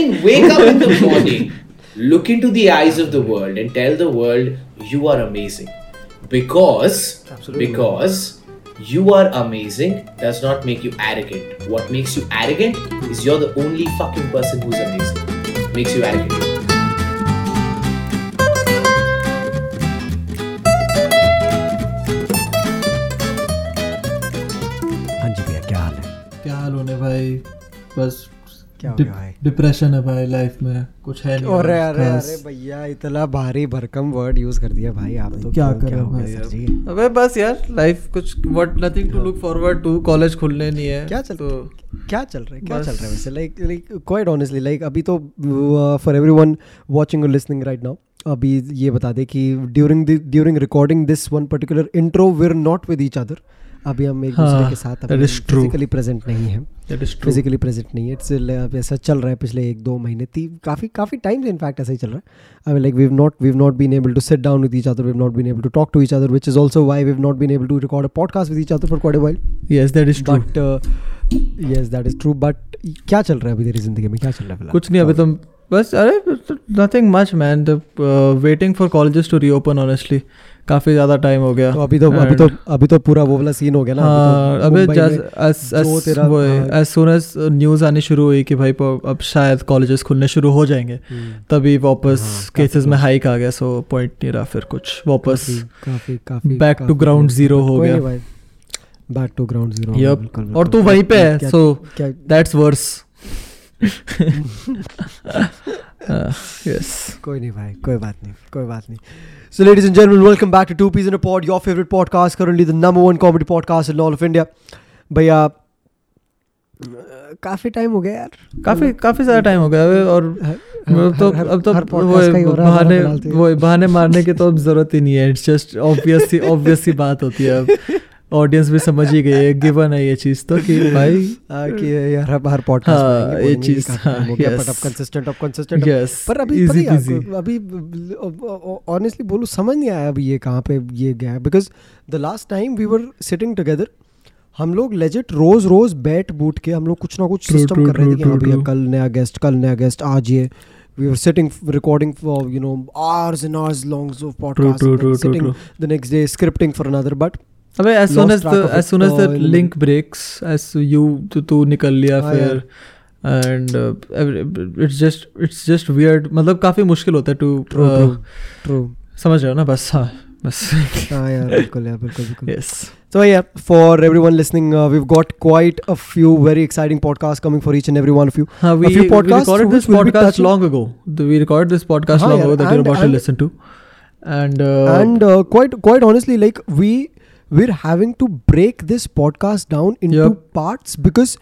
mean, wake up in the morning, look into the eyes of the world, and tell the world you are amazing. Because, Absolutely. because you are amazing does not make you arrogant. What makes you arrogant is you're the only fucking person who's amazing. Makes you arrogant. हाँ जी भैया क्या हाल है क्या हाल होने भाई बस क्या हो गया डिप्रेशन है भाई लाइफ में कुछ है नहीं अरे अरे अरे भैया इतना भारी भरकम वर्ड यूज़ कर दिया भाई आप तो। क्या करें हो भाई सर जी? अबे बस यार लाइफ कुछ what nothing to look forward to college खुलने नहीं है क्या चल तो क्या चल रहा है? क्या चल रहा है वैसे? Like like quite honestly like अभी तो फॉर एवरीवन वाचिंग और लिसनिंग राइट नाउ अभी ये बता दे कि during during recording this one particular intro were not with each other अभी हम एक दूसरे हाँ, के साथ. फिजिकली प्रेजेंट नहीं है। फिजिकली प्रेजेंट नहीं है। इट्स अब ऐसा चल रहा है पिछले एक दो महीने। तीन काफ़ी काफ़ी टाइम से इनफैक्ट ऐसा ही चल रहा है। I like we not we not been able to sit down with each other we not been able to talk to each other which is also why we not been able to record a podcast with each other for quite a while yes that is true but yes that is true but क्या चल रहा है अभी तेरी ज़िंदगी में? क्या चल रहा है कुछ नहीं अभी तुम बस अरे nothing much man the waiting for colleges to reopen honestly काफ़ी ज़्यादा टाइम हो गया। तो अभी तो अभी तो अभी तो पूरा वो वाला सीन हो गया ना हाँ तो। एज सून एज न्यूज़ आनी शुरू हुई कि भाई अब शायद कॉलेजेस खुलने शुरू हो जाएँगे हम्म, तभी वापस हाँ, केसेस में हाइक आ गया सो पॉइंट नहीं रहा फिर कुछ। वापस to काफी- ground zero हो गया। बैक टू ग्राउंड ज़ीरो और तू वहीं पे है सो दैट्स वर्स यस कोई नहीं भाई कोई बात नहीं कोई बात नहीं। So, ladies and gentlemen, welcome back to Two Peas in a Pod, your favorite podcast, currently the number one comedy podcast in all of India. भैया काफ़ी टाइम हो गया यार काफ़ी काफ़ी ज़्यादा टाइम हो गया है और हर- तो हर- अब तो हर वो ही हो है, बहाने तो। वो बहाने मारने की तो अब ज़रूरत ही नहीं है it's just obvious C obvious सी बात होती है अब ऑडियंस भी समझ ही गए गिवन है ये चीज़ तो कि भाई हाँ, आके हाँ, यार हाँ, अब हर पॉडकास्ट हाँ, ये चीज़ हाँ बट कंसिस्टेंट अब कंसिस्टेंट yes, पर अभी easy, पर अभी ऑनेस्टली बोलू समझ नहीं आया अभी ये कहाँ पे ये गया because the last time we were sitting together हम लोग लेजिट रोज रोज बैट बूट के हम लोग कुछ ना कुछ सिस्टम कर रहे थे कि कल नया गेस्ट कल नया गेस्ट आज ये we were sitting recording for you know hours and hours long of podcast sitting true. the next day scripting for another but अबे as soon as the as soon as the uh, in the link breaks as you तो तू निकल लिया हाँ फिर and uh, every- it's just it's just weird मतलब काफ़ी मुश्किल होता है to true uh, true समझ रहे हो ना बस हाँ बस हाँ यार बिल्कुल यार बिल्कुल बिल्कुल yes So yeah, for everyone listening, uh, we've got quite a few very exciting podcasts coming for each and every one of you. हाँ we, a few podcasts we recorded this podcast long ago we recorded this podcast हाँ long ago that and, you're about to listen to and uh, and uh, quite quite honestly, like we we're having to break this podcast down into Yup. parts because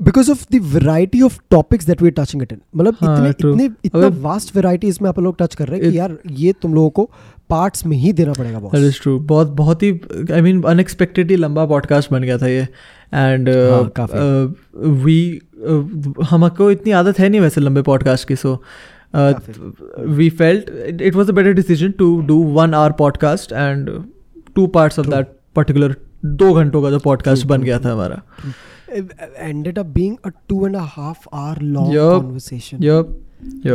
because of the variety of topics that we're touching it in. मतलब हाँ, इतने true. इतने इतना vast variety इसमें आप लोग touch कर रहे हैं कि यार ये तुम लोगों को पार्ट्स में ही देना पड़ेगा that बॉस is true बहुत बहुत ही आई मीन अनएक्सपेक्टेडली लंबा पॉडकास्ट बन गया था ये एंड हाँ, काफ़ी। वी हमको इतनी आदत है नहीं वैसे लंबे पॉडकास्ट की so we felt it was a better decision to do one hour podcast and two part of that particular दो घंटों का जो पॉडकास्ट बन गया था हमारा। Ended up being a two and half hour long conversation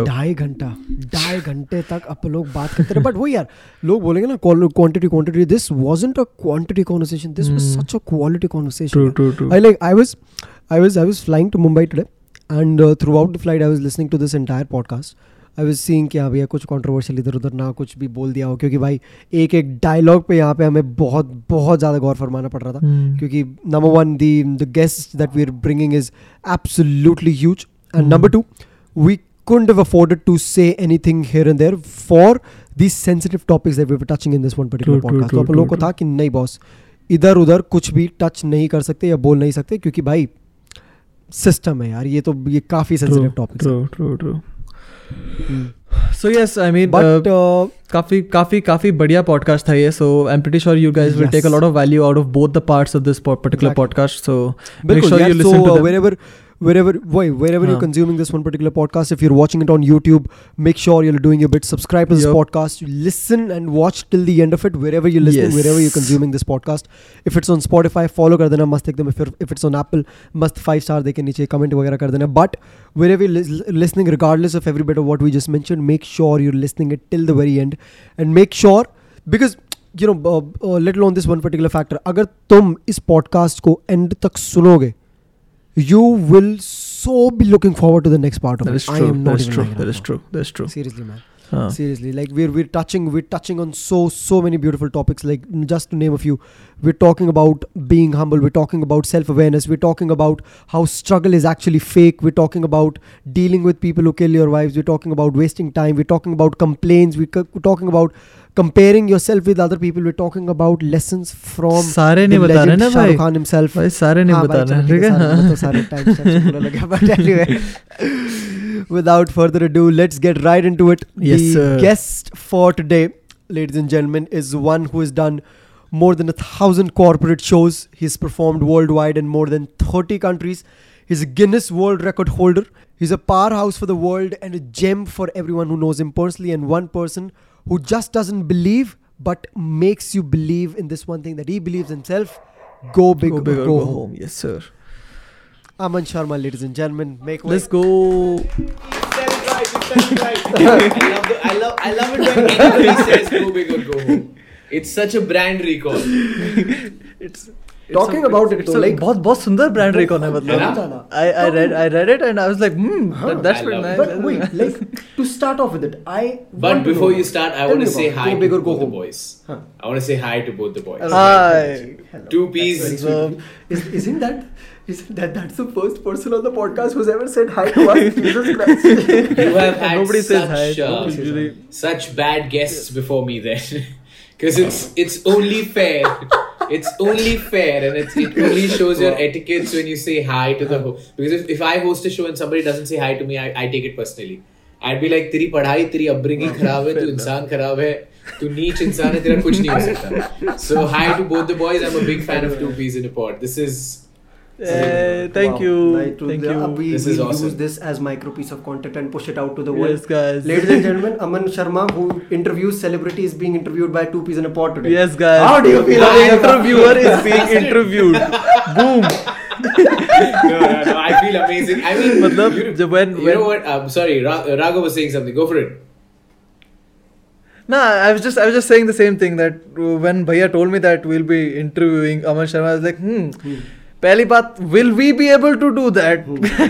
ढाई घंटा ढाई घंटे तक अपन लोग बात करते रहे। बट वो यार लोग बोलेंगे ना quantity quantity this wasn't a quantity conversation this was such a quality conversation I like I was I was I was flying to Mumbai today and throughout the flight I was listening to this entire podcast I was seeing कि हाँ भैया कुछ controversial इधर उधर ना कुछ भी बोल दिया हो क्योंकि भाई एक एक डायलॉग पे यहाँ पे हमें बहुत बहुत ज़्यादा गौर फरमाना पड़ रहा था। Hmm. क्योंकि number one the the guest that we are bringing is absolutely huge and number two we couldn't have afforded to say anything here and there for these sensitive topics that we were touching in this one particular True, true, podcast. तो अपन लोगों को था कि नहीं boss इधर उधर कुछ भी टच नहीं कर सकते या बोल नहीं सकते क्योंकि भाई सिस्टम है यार ये तो ये काफ़ी sensitive topics true true true so yes I mean but काफ़ी काफ़ी काफ़ी बढ़िया पॉडकास्ट था ये so I am pretty sure you guys will take a lot of value out of both the parts of this particular podcast so make sure you listen to listen to so them. whenever wherever why, wherever you're Huh. consuming this one particular podcast if you're watching it on youtube make sure you're doing your bit subscribe to this Yup. podcast you listen and watch till the end of it wherever you're listening Yes. wherever you're consuming this podcast if it's on spotify follow kar dena mast ekdam if, you're, if it's on apple must five star deke niche comment वगैरह कर देना but wherever you're lis- listening regardless of every bit of what we just mentioned make sure you're listening it till the very end and make sure because you know uh, uh, let alone this one particular factor अगर तुम इस podcast को end तक सुनोगे you will so be looking forward to the next part of That it. is I true. am That not is true. That is true. That is true. Seriously, man. Huh. Seriously, like we're we're touching we're touching on so so many beautiful topics. Like just to name a few, we're talking about being humble. We're talking about self awareness. We're talking about how struggle is actually fake. We're talking about dealing with people who kill your wives. We're talking about wasting time. We're talking about complaints. We're, co- we're talking about comparing yourself with other people. We're talking about lessons from सारे नहीं the बता रहे legend ना Shah भाई Rukh Khan himself. भाई सारे नहीं हाँ बता भाई, रहे चलो हैं ठीक ठीक है है सारे मतलब सारे टाइम स्टैम्प से बुरा लगा but anyway without further ado let's get right into it Yes, the sir. guest for today ladies and gentlemen is one who has done more than a thousand corporate shows he's performed worldwide in more than 30 countries he's a guinness world record holder he's a powerhouse for the world and a gem for everyone who knows him personally and one person who just doesn't believe but makes you believe in this one thing that he believes himself go big, Go big or or go, go home. home. Yes, sir. Aman Sharma, ladies and gentlemen, make way. Let's go. said it right. You said it right. I love the, I love I love it when anybody says go big or go home. It's such a brand recall. It's Talking about it it's though, a like- बहुत बहुत सुंदर brand recon है है मतलब ना? I I read I read it and I was like hmm that, that's I pretty love nice it. But wait, like to start off with it, I. But want to before know- you start, I Tell want me to say about it. hi Go big to or go both the home. boys. Huh. I want to say hi to both the boys. Hi. Hello. Two That's peas. very So- sweet. Is, isn't that? Isn't that that's the first person on the podcast who's ever said hi to us? Jesus Christ. You have had Nobody says such, hi. uh, Nobody usually- such bad guests before me then. Because it's it's only fair. It's only fair and it's, it only shows your etiquettes when you say hi to the host. Because if, if I host a show and somebody doesn't say hi to me, I, I take it personally. I'd be like, तेरी पढ़ाई, तेरी upbringing खराब है, तू इंसान खराब है, तू नीच इंसान है, तेरा कुछ नहीं हो सकता. So hi to both the boys. I'm a big fan of Two Peas in a Pod. This is uh, thank wow. you. Thank the, you. We this will awesome. use this as micro piece of content and push it out to the world. Yes, guys. Ladies and gentlemen, Aman Sharma, who interviews celebrities, being interviewed by two peas in a pod today. Yes, guys. How do you feel? The interviewer is being interviewed. Boom. no, no, no. I feel amazing. I mean, Matlab, you, know, when, you when, know what? I'm sorry. Ra- uh, Raghav was saying something. Go for it. No, I was just I was just saying the same thing that when Bhaiya told me that we'll be interviewing Aman Sharma, I was like, hmm. hmm पहली बात will we be able to do हाँ,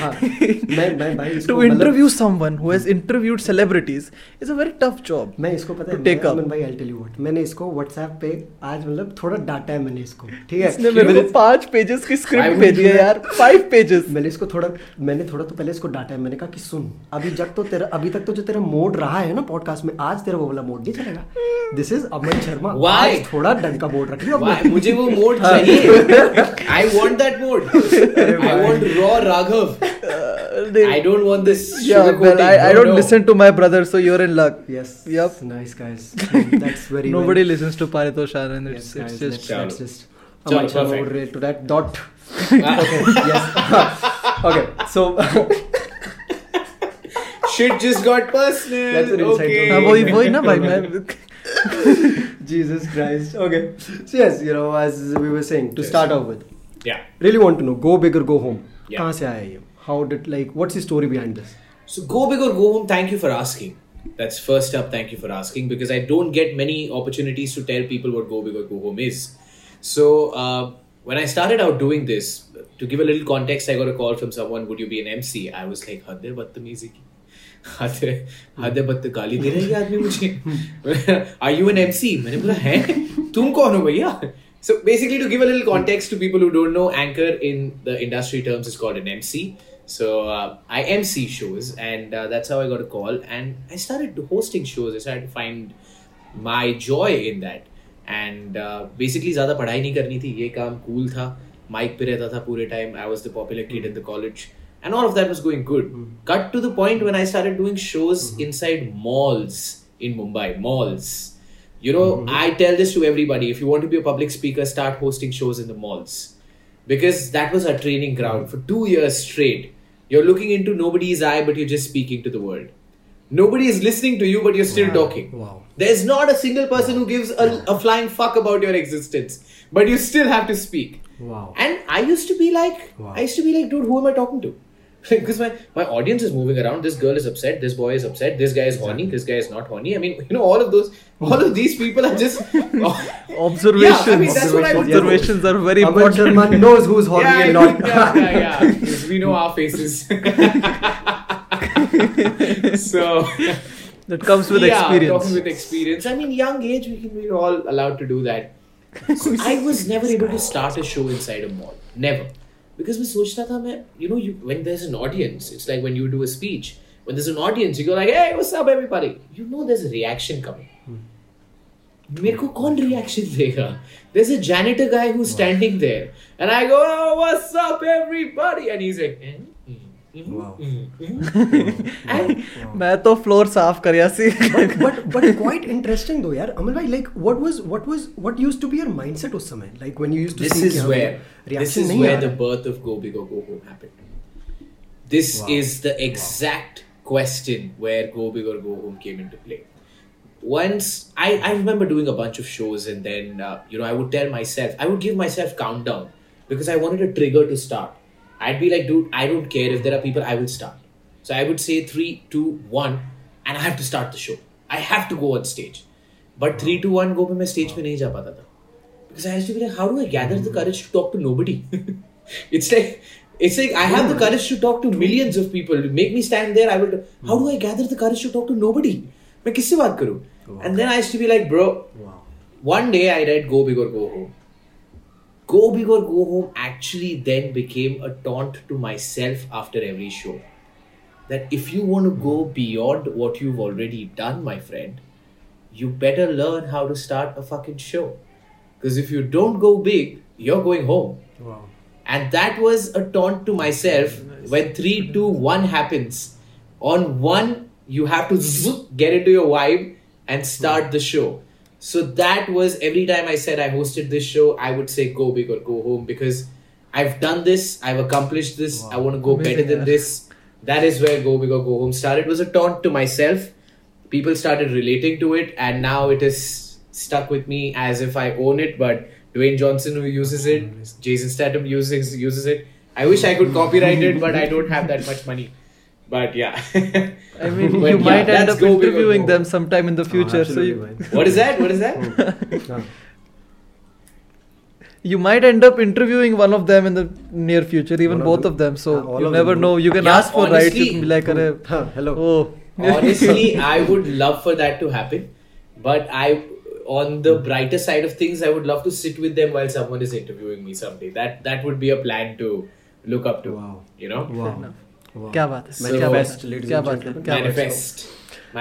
हाँ. to मतलब- interview someone who has interviewed celebrities is a very tough job मैं इसको पता है take मैं- भाई I'll tell you what. मैंने इसको WhatsApp पे आज मतलब थोड़ा डाटा है मैंने इसको ठीक है? इसने मेरे को पाँच पेजेस की स्क्रिप्ट भेजी है यार फाइव पेजेस मैंने इसको थोड़ा मैंने थोड़ा तो पहले इसको डाटा है मैंने कहा कि सुन अभी जब तो तेरा अभी तक तो जो तेरा मोड रहा है ना पॉडकास्ट में आज तेरा वो वाला मोड नहीं चलेगा। This is Aman Sharma Why? आज थोड़ा डंग का मोड रख लियो मुझे वो मोड चाहिए. I want that mode. I want raw Raghav. I don't want this yeah sugar well I, I No, don't no. listen to my brother so you're in luck yes Yup. nice guys that's very nobody well. listens to Paritosh Anand yes it's, guys it's let's, just Chalo. let's just Chalo, Aman Sharma perfect. would relate to that dot okay yes okay so Shit just got personal. That's an inside okay. joke. हाँ वही वही ना भाई मैं Jesus Christ okay so yes you know as we were saying to Yes. start off with Yeah. really want to know go big or go home Yeah. कहाँ से आया ये how did like what's the story behind this So go big or go home. Thank you for asking. That's first up. Thank you for asking because I don't get many opportunities to tell people what go big or go home is. So uh, when I started out doing this, to give a little context, I got a call from someone. Would you be an MC? I was like, हद है बदतमीजी की हद है हद है बद गाली दे रहा है ये आदमी मुझे Are you an MC? मैंने बोला है तुम कौन हो भैया So basically, to give a little context to people who don't know, anchor in the industry terms is called an MC. So uh, I MC shows, and uh, that's how I got a call. And I started hosting shows. I started to find my joy in that. And uh, basically, ज़्यादा पढ़ाई नहीं करनी थी ये काम cool था mic पे रहता था पूरे time I was the popular kid in the college. And all of that was going good. Cut to the point when I started doing shows inside malls in Mumbai. Malls. you know, mm-hmm. I tell this to everybody. If you want to be a public speaker, start hosting shows in the malls. because that was our training ground for two years straight. You're looking into nobody's eye, but you're just speaking to the world. Nobody is listening to you, but you're still talking. Wow. There's not a single person who gives a, a flying fuck about your existence, but you still have to speak. Wow. And I used to be like, Wow. I used to be like, dude, who am I talking to? because my, my audience is moving around. This girl is upset. This boy is upset. This guy is horny. This guy is not horny. I mean, you know, all of those, all of these people are just. Observations. Yeah, I mean, that's what I. Observations are very Aman important. Sharma knows who's horny yeah, and not. yeah, yeah, yeah. Because we know our faces. so That comes with yeah, experience. talking with experience. I mean, young age, we can be all allowed to do that. So I was never able to start a show inside a mall. Never Because मैं सोचता था मैं, you know, you, when there's an audience, it's like when you do a speech. When there's an audience, you go like, hey, what's up, everybody? You know there's a reaction coming. मेरे को कौन reaction देगा there's a janitor guy who's standing there and I go oh what's up everybody and he's like eh, मैं तो floor साफ कर यासी but but quite interesting though यार अमन भाई like what was what was what used to be your mindset उस समय? Like when you used to this is where this is where question where go big or go home came into play. Once i i remember doing a bunch of shows and then uh, you know i would tell myself i would give myself countdown because i wanted a trigger to start. I'd be like, dude, I don't care if there are people, I will start. So I would say three, two, one, and I have to start the show. I have to go on stage. But three, two, one, go पे मैं stage पे नहीं जा पाता था. Because I used to be like, how do I gather the courage to talk to nobody? it's like it's like I have the courage to talk to millions of people. Make me stand there. I will. How do I gather the courage to talk to nobody? मैं किससे बात करूं? And then I used to be like, bro. Wow. One day I read Go Big or Go Home. Go Big or Go Home actually then became a taunt to myself after every show. That if you want to go beyond what you've already done, my friend, you better learn how to start a fucking show. Because if you don't go big, you're going home. Wow. And that was a taunt to myself when 3, 2, 1 happens. On 1, you have to get into your vibe and start the show. So that was every time I said I hosted this show, I would say go big or go home because I've done this, I've accomplished this, I want to go Amazing, better than yeah. this. That is where go big or go home started. It was a taunt to myself. People started relating to it, and now it is stuck with me as if I own it. But Dwayne Johnson, who uses it, Jason Statham uses uses it. I wish I could copyright it, but I don't have that much money. But yeah, I mean, But you yeah, might end up Go Big or interviewing them sometime in the future. so you. What is that? What is that? you might end up interviewing one of them in the near future, even One of both them? of them. So Uh, you never know. You can Yeah, ask for rights. You can be like, "Arey, Huh, hello. oh, Honestly, I would love for that to happen, but I, on the brighter side of things, I would love to sit with them while someone is interviewing me someday. That that would be a plan to look up to. Wow. You know, Wow. wow. क्या बात है? So- क्या बात Manifest, है? ladies क्या and बात है? gentlemen. क्या बात है? manifest.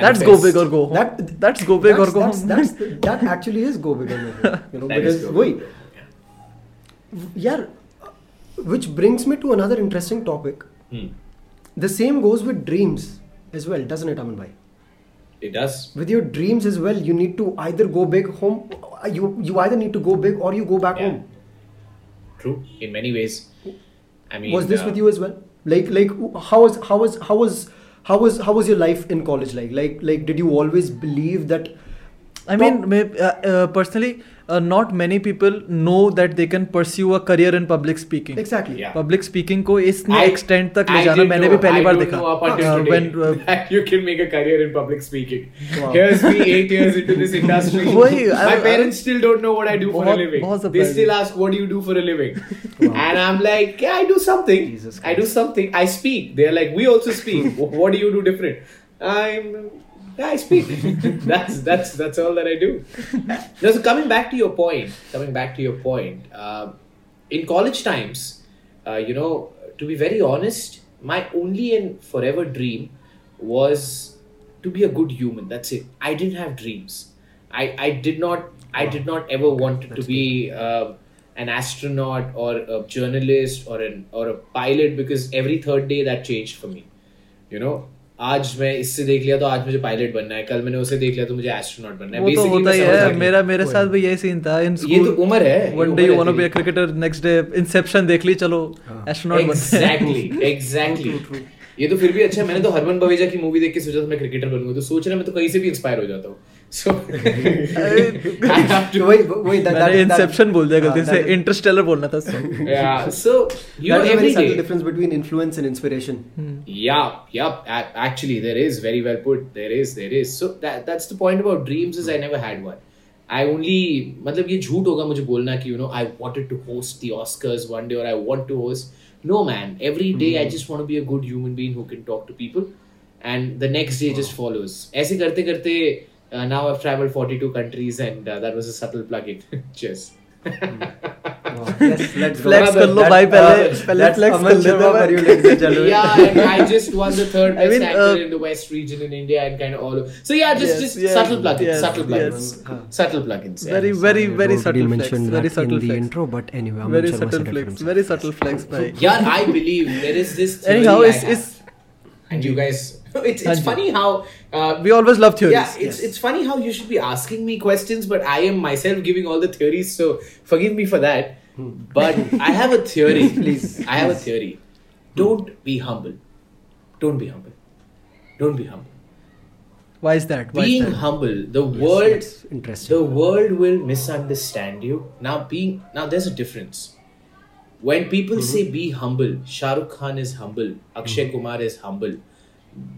That's go big or go home. That- that's go big or that's, go that's, home. That's, that actually is go big or go home. You know, That is because go wait, yeah, which brings me to another interesting topic. Hmm. The same goes with dreams as well, doesn't it, Aman bhai? It does. With your dreams as well, you need to either go big home. You you either need to go big or you go back Yeah. home. True. In many ways. I mean, was this uh, with you as well? Like like how was how was how was how was how was your life in college like? Like like did you always believe that? I mean, uh, uh, personally, uh, not many people know that they can pursue a career in public speaking. Exactly. Yeah. Public speaking को इस I- extent तक ले I जाना didn't मैंने know- भी पहली I bar don't देखा know up until Uh, today when, uh, that you can make a career in public speaking. Wow. Here's me eight years into this industry. वही, My I- parents still don't know what I do for a बहुत- living. बहुत They surprising. still ask, "What do you do for a living?" And I'm like, "Yeah, I do something. Jesus I do Christ. something. I speak." They're like, "We also speak. Wh- what do you do different?" I'm. yeah, I speak. that's that's that's all that I do. Now, so coming back to your point, coming back to your point, um, in college times, uh, you know, to be very honest, my only and forever dream was to be a good human. That's it. I didn't have dreams. I, I did not I did not ever want to be uh, an astronaut or a journalist or an or a pilot because every third day that changed for me. You know, आज मैं इससे देख लिया तो आज मुझे pilot बनना है। कल मैंने उसे देख लिया तो मुझे एस्ट्रोनॉट बनना है। वो तो होता ही है। मेरा मेरे साथ भी यही सीन था इन ये तो उम्र है one day you want to be a cricketer next day Inception देख ली चलो एस्ट्रोनॉट बनते हैं। एग्जैक्टली एग्जैक्टली ये तो फिर भी अच्छा है, मैंने तो हरमन बवेजा की मूवी देख के सोचा था मैं क्रिकेटर बनूँगा। तो सोच रहा मैं तो कहीं से भी इंस्पायर हो जाता हूँ। सो आई हैव टू वही वही that- that- मैंने that- इंसेप्शन बोल दिया गलती हाँ, से that- इंटरस्टेलर बोलना था so. yeah so you know that is a every very subtle day difference between influence and inspiration. Yeah, yeah. a- Actually, there is very well put. There is, there is. So that that's the point about dreams is I never had one. I only मतलब ये झूठ होगा मुझे बोलना कि you know I wanted to host the Oscars one day or I want to host. No man, every day I just want to be a good human being who can talk to people, and the next day just follows. ऐसे करते करते uh, now I've traveled 42 countries and uh, that was a subtle plug-in. Cheers. Wow. Let's, let's go. Flex कर लो That- भाई पहले uh, पहले that's flex Aman कर लेते Sharma हैं for भाई। you, ladies and gentlemen. yeah, and I just won the third I best mean, actor uh, in the West region in India and kind of all. Of, so yeah, just Yes, just yes, subtle plugins, yes, subtle plugins, yes. Huh. subtle plugins. yeah. Very very I very already subtle flex. mentioned Very that subtle in the flex. intro, but anyway, Aman Very Sharma subtle said it for flex. himself. Very subtle flex भाई. Yeah, I believe there is this. Theory Anyhow, I it's have. it's and you guys, it's it's funny how. Uh, we always love theories. yeah, it's it's funny how you should be asking me questions, but I am myself giving all the theories. So forgive me for that. Hmm. But I have a theory. Please, I have a theory. Don't be humble. Don't be humble. Don't be humble. Why is that? Why being is that? humble the world that's interesting. the world will misunderstand you now being now there's a difference when people mm-hmm. say be humble shah rukh khan is humble akshay mm-hmm. kumar is humble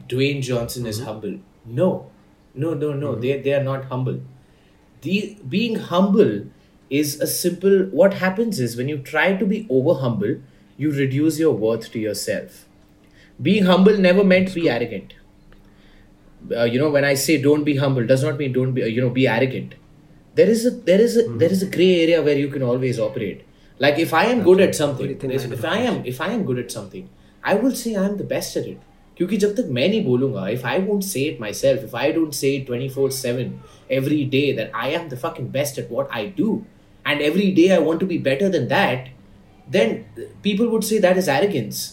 dwayne johnson is humble. No. No no no. They, they are not humble. The being humble is a simple what happens is when you try to be over humble you reduce your worth to yourself. Being humble never meant be arrogant. Uh, you know when i say don't be humble does not mean don't be uh, you know be arrogant. There is a there is a there is a gray area where you can always operate. Like if i am good at something Very thin if, line of if i am if i am good at something i will say i am the best at it क्योंकि जब तक मैं नहीं बोलूंगा if I won't say it myself if I don't say it 24/7 every day that I am the fucking best at what I do and every day I want to be better than that then people would say that is arrogance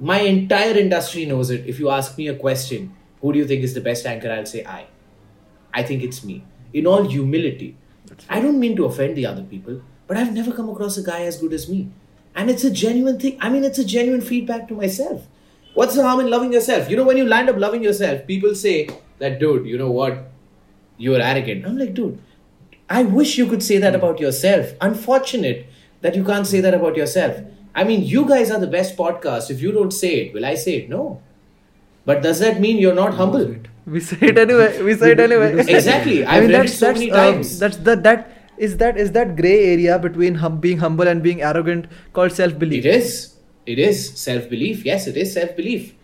my entire industry knows it. If you ask me a question, who do you think is the best anchor? I'll say I. I think it's me. In all humility. I don't mean to offend the other people, but I've never come across a guy as good as me. And it's a genuine thing. I mean, it's a genuine feedback to myself. What's the harm in loving yourself? You know, when you land up loving yourself, people say that, dude, you know what? You're arrogant. I'm like, dude, I wish you could say that about yourself. Unfortunate that you can't say that about yourself. I mean, you guys are the best podcast. If you don't say it, will I say it? No. But does that mean you're not humble? We say it anyway. We say it anyway. Exactly. I I've mean, read that's it so that's many um, times. that's the that is that is that gray area between hum, being humble and being arrogant called self belief. It is it is self belief yes it is self belief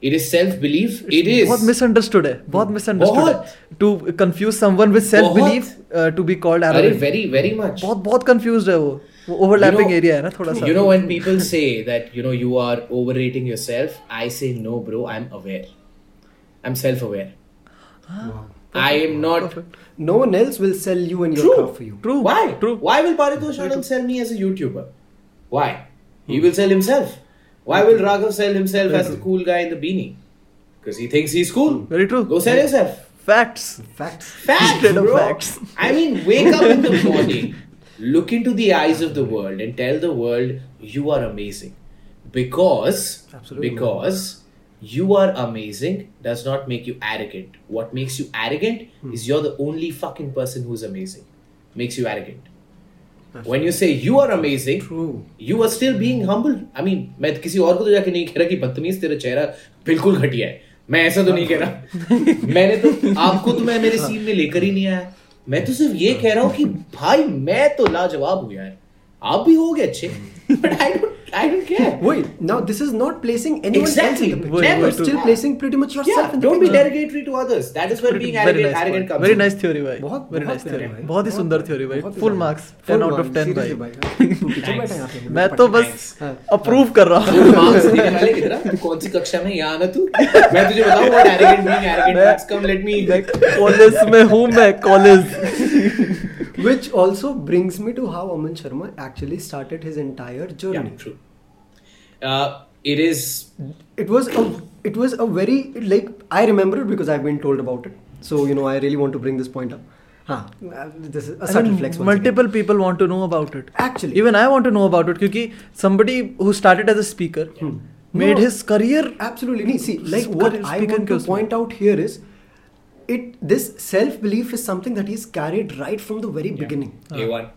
it is self belief it is बहुत misunderstood eh? है बहुत hmm. misunderstood eh? है to confuse someone with self belief uh, to be called arrogant very very much बहुत बहुत confused है वो overlapping you know, area you know when people say that you know you are overrating yourself I say no bro I'm aware I'm self aware wow. I am not. Perfect. No one else will sell you and your True. car for you. True. Why? True. Why will Paritosh Anand sell me as a YouTuber? Why? He will sell himself. Why will Raghav sell himself as the cool guy in the beanie? Because he thinks he's cool. Hmm. very true Go sell yourself. facts Facts. Facts, Straight up bro. facts. I mean, wake up in the morning, look into the eyes of the world, and tell the world you are amazing. Because, Absolutely. because you are amazing does not make you arrogant. What makes you arrogant hmm. is you're the only fucking person who's amazing. Makes you arrogant. When you say you are amazing, True. you are still being humble. I mean, मैं किसी और को तो जाके नहीं कह रहा कि बदतमीज तेरा चेहरा बिल्कुल घटिया है। मैं ऐसा तो नहीं कह रहा। मैंने तो आपको तो मैं मेरे सीन में लेकर ही नहीं आया। मैं तो सिर्फ़ ये कह रहा हूँ कि भाई मैं तो लाजवाब हूँ है आप भी हो गए अच्छे। But I don't I don't care Wait, now this is not placing anyone Exactly. else in the picture. Wait, You're wait, still wait. placing pretty much yourself Yeah, in the don't be derogatory to others. That is where being arrogant, nice arrogant comes very nice theory भाई बहुत- very nice theory बहुत ही सुंदर theory भाई full marks Full 10 out of marks, 10 seriously भाई तू मैं तो बस हाँ। अप्रूव कर रहा हूँ Full marks देने वाले तू कौन सी कक्षा में यहाँ आना तू मैं तुझे बताऊँ what arrogant being arrogant means. Come let me मैं कॉलेज में हूँ मैं college Which also brings me to how Aman Sharma actually started his entire journey. yeah true Uh, it is. It was a, it was a very like I remember it because I've been told about it. So you know, I really want to bring this point up. Huh. This is a subtle flex. Multiple again. people want to know about it. Actually, even I want to know about it because somebody who started as a speaker hmm. made no, his career. Absolutely, nee, see, like what I want to point out here is it. This self belief is something that he's carried right from the very yeah. beginning. A one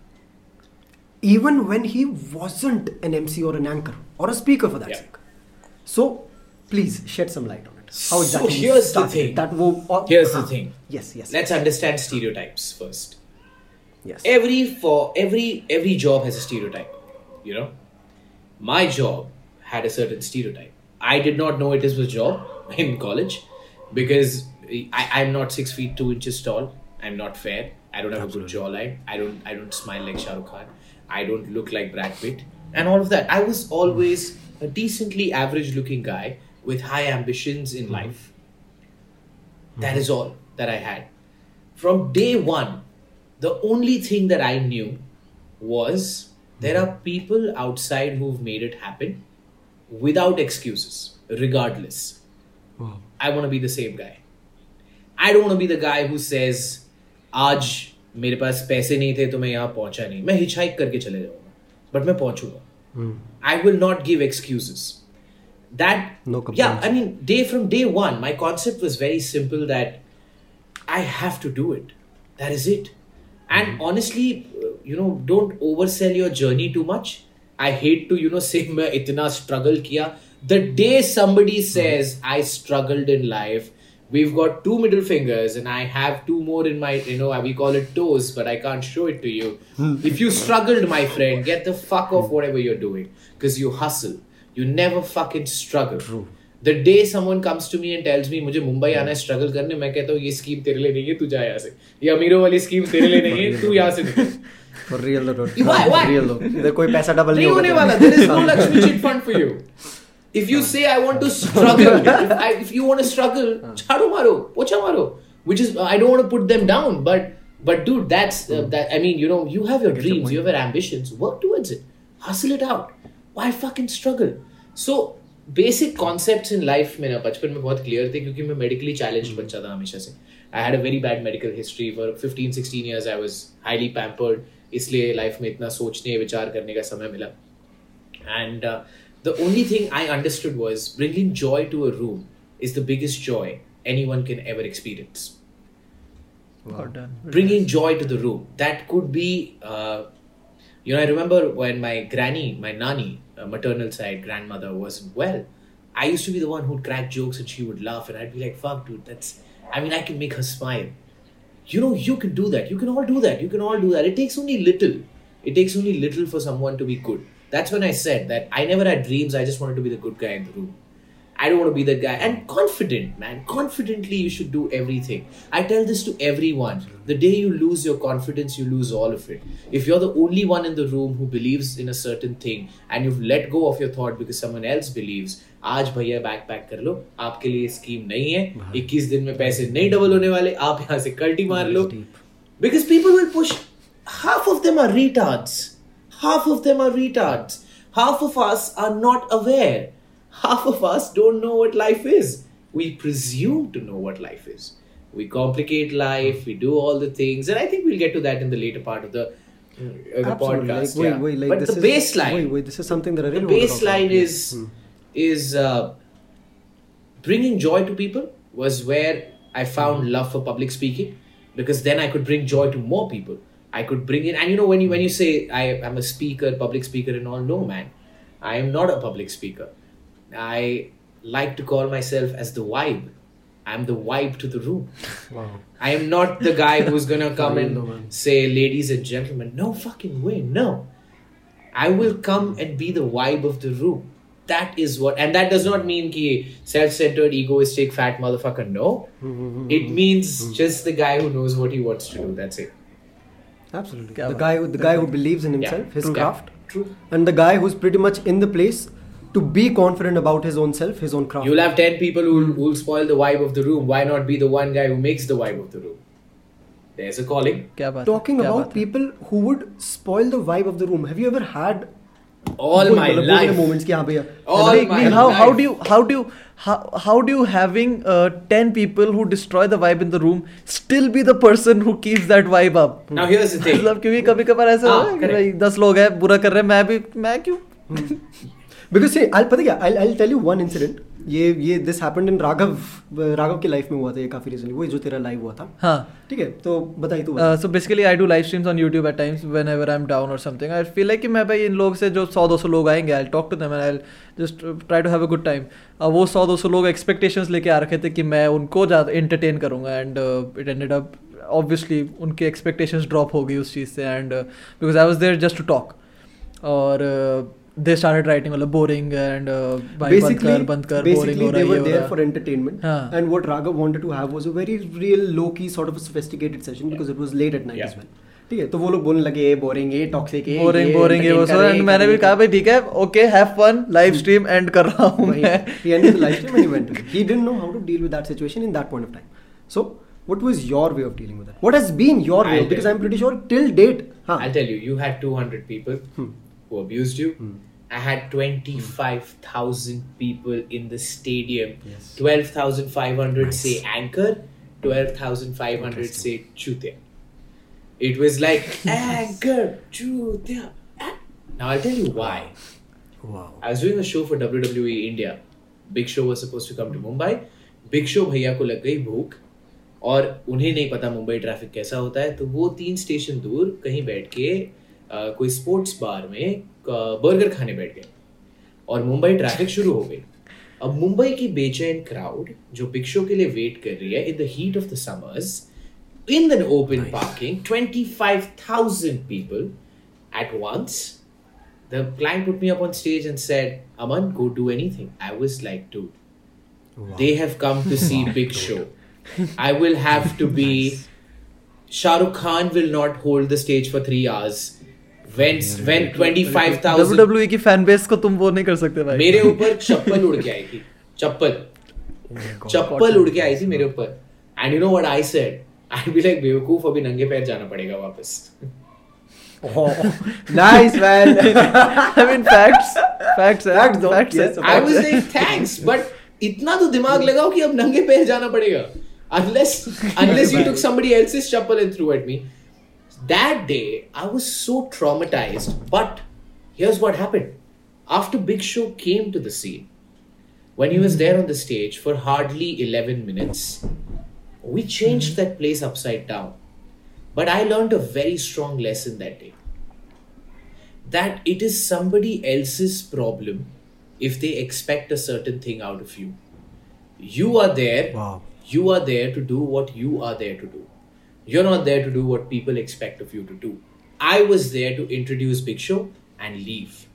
even when he wasn't an MC or an anchor or a speaker for that Yeah. sake. So, please shed some light on it. How So exactly he here's the thing. That wo- or- Here's the Huh. thing. Yes, yes. Let's understand stereotypes first. yes. Every for every every job has a stereotype. You know, my job had a certain stereotype. I did not know it was a job in college because I, I'm not six feet two inches tall. I'm not fair. I don't have a good jawline. I don't I don't smile like Shah Rukh Khan. I don't look like Brad Pitt. And all of that. I was always a decently average looking guy with high ambitions in mm-hmm. life. That mm-hmm. is all that I had. From day one, the only thing that I knew was there mm-hmm. are people outside who've made it happen without excuses, regardless. Wow. I want to be the same guy. I don't want to be the guy who says, आज मेरे पास पैसे नहीं थे तो मैं यहाँ पहुँचा नहीं। मैं हिचाइक करके चले जाऊँगा बट मैं पहुंचूँगा। I will not give excuses that I mean day from day one my concept was very simple that I have to do it that is it and honestly you know don't over sell your journey too much I hate to you know say मैं इतना struggle किया। The day somebody says I struggled in life we've got two middle fingers and I have two more in my, you know, we call it toes, but I can't show it to you. if you struggled, my friend, get the fuck off whatever you're doing because you hustle. You never fucking struggle. True. The day someone comes to me and tells me मुझे मुंबई आना है struggle करने मैं कहता हूँ ये scheme तेरे लिए नहीं है तू जा यहाँ से ये अमीरों वाली स्कीम तेरे लिए नहीं है तू यहाँ से निकल For real though. Why? Why? For real though. इधर कोई पैसा डबल नहीं नहीं होने होगा वाला there is no Lakshmi chit fund for you if you say I want to struggle if, I, if you want to struggle झाड़ू मारो पोछा मारो which is I don't want to put them down but but dude that's uh, that I mean you know you have your dreams you have your ambitions work towards it hustle it out why fucking struggle so basic concepts in life में ना बचपन में बहुत clear थे क्योंकि मैं medically challenge बच्चा था हमेशा से I had a very bad medical history for 15 16 years I was highly pampered इसलिए लाइफ में इतना सोचने विचार करने का समय मिला And uh, the only thing I understood was bringing joy to a room is the biggest joy anyone can ever experience. God damn. Bringing joy to the room. That could be, uh, you know, I remember when my granny, my nanny, uh, maternal side grandmother wasn't well. I used to be the one who'd crack jokes and she would laugh, and I'd be like, fuck, dude, that's, I mean, I can make her smile. You know, you can do that. You can all do that. You can all do that. It takes only little. It takes only little for someone to be good. That's when I said that I never had dreams. I just wanted to be the good guy in the room. I don't want to be the guy. And confident, man. Confidently, you should do everything. I tell this to everyone. The day you lose your confidence, you lose all of it. If you're the only one in the room who believes in a certain thing and you've let go of your thought because someone else believes, आज भैया bag pack कर लो आपके लिए scheme नहीं है 21 दिन में पैसे नहीं डबल होने वाले आप यहाँ से कल्टी मार लो because people will push half of them are retards half of them are retards. Half of us are not aware. Half of us don't know what life is. We presume to know what life is. We complicate life. We do all the things. And i think we'll get to that in the later part of the, uh, the podcast Like, wait, yeah. wait, like but this the is, baseline. Wait, wait. This is something that I the really talk baseline is Hmm. is uh, bringing joy to people was where I found love for public speaking because then I could bring joy to more people. I could bring in, and you know, when you when you say I am a speaker, public speaker, and all, no, man, I am not a public speaker. I like to call myself as the vibe. I'm the vibe to the room. Wow. I am not the guy who's gonna come and say, ladies and gentlemen, no fucking way, no. I will come and be the vibe of the room. That is what, and that does not mean ki self-centered, egoistic, fat motherfucker. No, Hmm, it means just the guy who knows what he wants to do. That's it. Absolutely. The guy, the guy who believes in himself, his True. craft, True. and the guy who's pretty much in the place to be confident about his own self, his own craft. You'll have 10 people who'll spoil the vibe of the room. Why not be the one guy who makes the vibe of the room? There's a calling. Talking about people who would spoil the vibe of the room. Have you ever had All my life. moments ki yahan pe All my how, how do you how do you how, how do you having uh, 10 people who destroy the vibe in the room still be the person who keeps that vibe up Now here's the thing. मतलब क्योंकि कभी कभार ऐसा हाँ, होता है कि correct. भाई दस लोग हैं बुरा कर रहे हैं मैं भी मैं क्यों बिकॉज़ से आई पता क्या I I tell you one incident ये ये this happened in Raghav Raghav की लाइफ में हुआ था ये काफ़ी रिसेंटली वही जो तेरा लाइव हुआ था। हाँ। ठीक है तो बताइए तू so basically I do live streams on YouTube at times when ever I am down और समथिंग आई फील लाइक कि मैं भाई इन लोग से जो सौ दो सौ लोग आएँगे I talk to them and I just try to have a good time वो सौ दो सौ लोग एक्सपेक्टेशंस लेके आ रखे थे कि मैं उनको ज़्यादा इंटरटेन करूँगा and it ended up obviously उनके एक्सपेक्टेशंस ड्रॉप हो गई उस चीज़ से and because I was there just to talk और uh, they started writing मतलब boring and uh, भाई बंद कर बंद कर boring basically हो रहा they were there for entertainment हाँ. and what Raghav wanted to have was a very real low key sort of a sophisticated session because it was late at night Yeah. as well ठीक है तो वो लोग बोलने लगे ये boring ये टॉक्सिक ये बोरिंग बोरिंग ये वो सो रहे, एंड मैंने भी कहा भाई ठीक है okay have fun live stream end कर रहा हूँ मैं he ended the live stream and he went to bed. He didn't know how to deal with that situation in that point of time. So, what was your way of dealing with that? What has been your way? I'll Because tell I'm pretty sure till date. Huh. I'll tell you, you had 200 people Hmm. Who abused you. Mm. I had 25,000 people in the stadium. Yes. 12,500 say anchor, 12,500 say chutya. It was like anchor, chutya. ah. Now I'll tell you why. Wow. I was doing a show for WWE India. Big Show was supposed to come to Mumbai. Big Show भैया को लग गई भूख और उन्हें नहीं पता Mumbai traffic कैसा होता है तो वो तीन स्टेशन दूर कहीं बैठ के अ, कोई स्पोर्ट्स बार में बर्गर खाने बैठ गए और मुंबई ट्रैफ़िक शुरू हो गई अब मुंबई की बेचैन क्राउड जो बिग शो के लिए वेट कर रही है in the heat of the summers in the open parking 25000 people at once the client put me up on stage and said aman go do anything i was like dude wow. they have come to see big show i will have to be shah rukh khan will not hold the stage for 3 hours when when 25000 WWE की fan base को तुम वो नहीं कर सकते भाई। मेरे ऊपर चप्पल उड़ के आई थी। चप्पल। चप्पल उड़ के आई थी मेरे ऊपर। And you know what I said I be like बेवकूफ़ अभी नंगे पैर जाना पड़ेगा वापस। Nice man. I mean facts. Facts Facts though, facts yes, I was like thanks but इतना तो दिमाग लगाओ कि अब नंगे पैर जाना पड़ेगा। Unless unless you took somebody else's chappal and threw at me. That day i was so traumatized but here's what happened after big show came to the scene when he was there on the stage for hardly 11 minutes we changed mm-hmm. that place upside down but i learned a very strong lesson that day that it is somebody else's problem if they expect a certain thing out of you. You are there. Wow. You are there to do what you are there to do. You're not there to do what people expect of you to do. I was there to introduce Big Show and leave.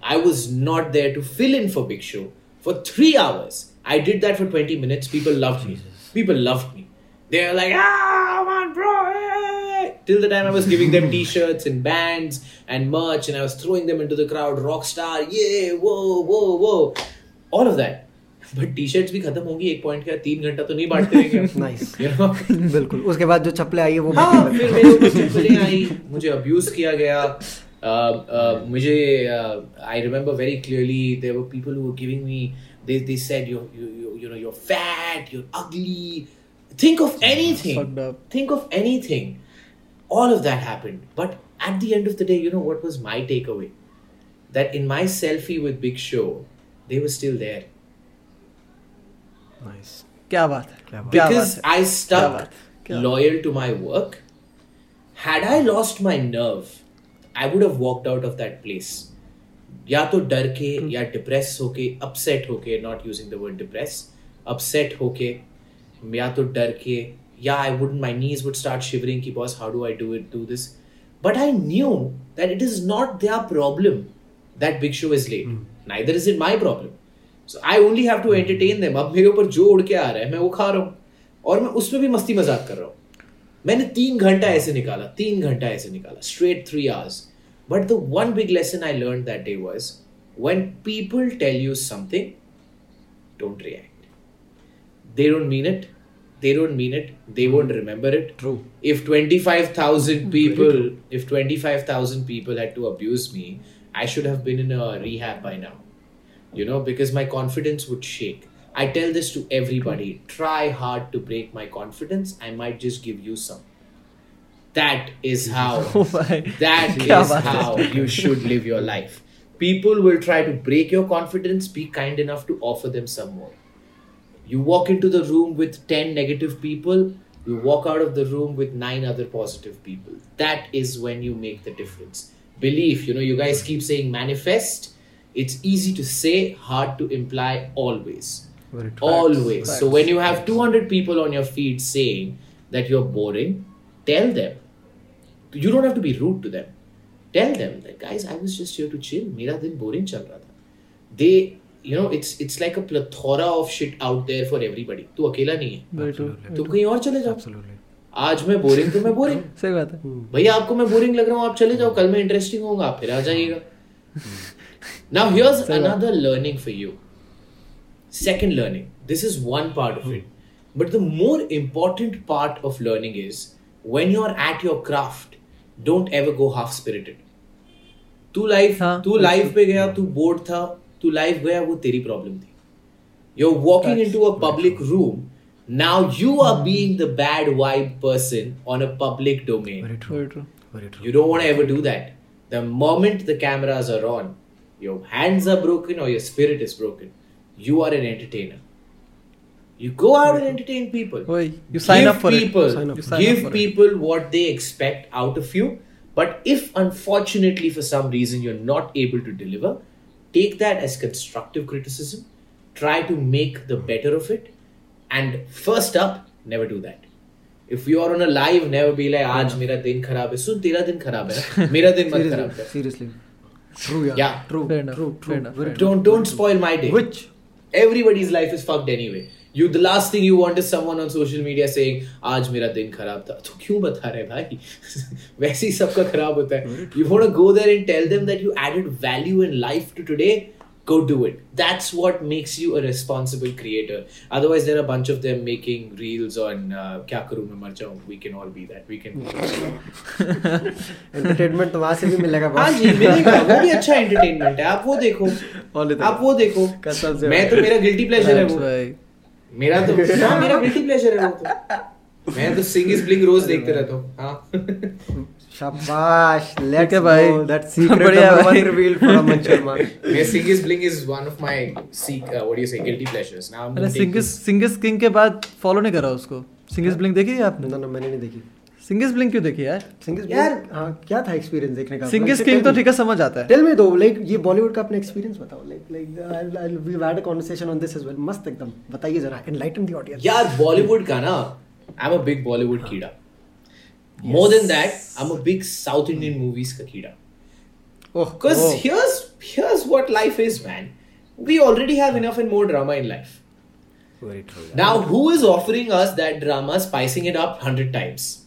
I was not there to fill in for Big Show for three hours. I did that for 20 minutes. People loved me. People loved me. They were like, ah, man, bro. Till the time I was giving them t-shirts and bands and merch and I was throwing them into the crowd. rock star, yeah, whoa, whoa, whoa. All of that. But t-shirts भी खत्म होंगी एक point का तीन घंटा तो नहीं बांटते know? बिल्कुल उसके बाद जो चप्पलें आई है वो हाँ फिर मेरे चप्पलें आई मुझे अब्यूज किया गया uh, uh, मुझे I remember very clearly there were people who giving me they they said you you you you know you're fat you're ugly think of anything fucked up. think of anything all of that happened but at the end of the day you know what was my takeaway that in my selfie with big show they were still there Nice. क्या बात है क्या बात क्या because बात है? I stuck बात? क्या? loyal to my work. Had I lost my nerve, I would have walked out of that या तो डर के या डिप्रेस होके अपसेट होके not using the word depress upset होके या तो डर के या I would my knees would start shivering की boss how do I do it do this but I knew that it is not their problem that big show is late neither is it my problem I only have to entertain them अब मेरे ऊपर जो उड़ के आ रहा है मैं वो खा रहा हूँ। और मैं उसमें भी मस्ती मज़ाक कर रहा हूँ। मैंने तीन घंटा ऐसे निकाला तीन घंटा ऐसे निकाला straight three hours but the one big lesson I learn that day was when people tell you something don't react they don't mean it they don't mean it they hmm. won't remember it. True. If 25000 people if 25000 people had to abuse me i should have been in a rehab by now. you know, because my confidence would shake. I tell this to everybody try hard to break my confidence. I might just give you some. That is how, oh that is how you should live your life. People will try to break your confidence. Be kind enough to offer them some more. You walk into the room with 10 negative people, you walk out of the room with nine other positive people. That is when you make the difference. Belief, you know, you guys keep saying manifest It's easy to say, hard to imply always. Very true. Always. So Facts. when you have 200 people on your feed saying that you're boring, tell them. You don't have to be rude to them. Tell them that guys, I was just here to chill. मेरा दिन boring चल रहा था. They, you know, it's it's like a plethora of shit out there for everybody. तू अकेला नहीं है. very true तुम कहीं और चले जाओ. Absolutely. आज मैं बोरिंग तो मैं बोरिंग सही बात है भैया आपको मैं बोरिंग लग रहा हूँ आप चले जाओ कल मैं इंटरेस्टिंग होऊंगा आप फिर आ जाइएगा नाउ हियर्स सही बात। Another learning for you second learning this is one part of it but the more important part of learning is when you're at your craft don't ever go half spirited तू life हाँ, तू life पे गया तू board था तू life गया वो तेरी प्रॉब्लम थी you're walking That's into a public room now you are being the bad vibe person on a public domain Very true. very true Very true. you don't want to ever do that. The moment the cameras are on, your hands are broken or your spirit is broken, you are an entertainer. You go out and entertain people. Well, you sign give up for people, it. Sign up. Give up people it. what they expect out of you. But if unfortunately for some reason you're not able to deliver, take that as constructive criticism. Try to make the better of it. And first up, never do that. If you are on a live, never be like, "Aaj mera din kharab hai." Sun, tera din kharab hai. Mera din mat kharab hai. Seriously. कर Seriously. True, yeah. Yeah. True. Fair enough, True. fair True. enough, Very fair true. don't don't spoil my day Which? everybody's life is fucked anyway you the last thing you want is someone on social media saying आज मेरा दिन खराब था तो क्यों बता रहे भाई वैसे ही सबका खराब होता है you want to go there and tell them that you added value in life to today Go do it that's what makes you a responsible creator otherwise there are a bunch of them making reels on uh, क्या करूँ मैं मर जाऊँ we can all be that we can Entertainment तो वहाँ से भी मिलेगा हाँ. जी मिलेगा वो भी अच्छा एंटरटेनमेंट है आप वो देखो आप वो देखो मैं तो भाई। मेरा गिल्टी प्लेजर है That's वो. मेरा तो हाँ मेरा गिल्टी प्लेजर है वो तो मैं तो सिंग इज़ ब्लिंग रोज देखते रहता हूँ हाँ शाबाश let's भाई। go that बढ़िया भाई। revealed from Aman Sharma मैं bling is one of my seek what do you say guilty pleasures now अरे सिंगिस सिंगिस किंग के बाद फॉलो नहीं करा उसको। सिंगिस ब्लिंक देखी है आपने? ना ना मैंने नहीं देखी। सिंगिस ब्लिंक क्यों देखी यार? सिंगिस यार- हाँ क्या था एक्सपीरियंस देखने का? सिंगिस किंग तो ठीक है समझ आता है। टेल मी दो लाइक ये बॉलीवुड का अपना एक्सपीरियंस बताओ। Like like we had a conversation on this as well मस्त एकदम। बताइए जरा एनलाइटन द ऑडियंस यार बॉलीवुड का ना I am a big Bollywood कीड़ा। Yes. More than that, I'm a big South Indian movies kakida. Because oh, oh. here's here's what life is, man. We already have enough and more drama in life. Very true. Now, who is offering us that drama, spicing it up hundred times?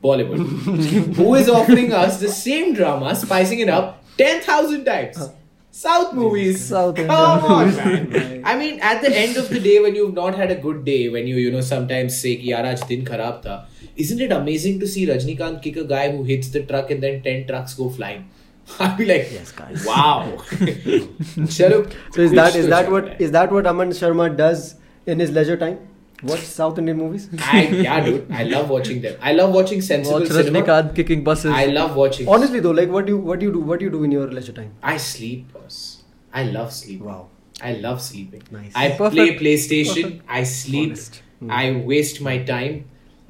Bollywood. who is offering us the same drama, spicing it up ten thousand times? South movies. South Indian Come on, movies. man. I mean, at the end of the day, when you've not had a good day, when you, you know, sometimes say, ki, yaar, aaj din kharab tha, isn't it amazing to see Rajnikant kick a guy who hits the truck and then 10 trucks go flying? I'd be like, yes, guys. Wow. Chalo, so is that is that what is that what Aman Sharma does in his leisure time? Watch South Indian movies? I yeah, dude. I love watching them. I love watching sensible Watch cinema. Rajnikant kicking buses. I love watching. Honestly though, like what do you what do you do what do you do in your leisure time? I sleep, boss. I love sleep. Wow. I love sleeping. Nice. I Perfect. play PlayStation. Perfect. I sleep. Honest. I waste my time.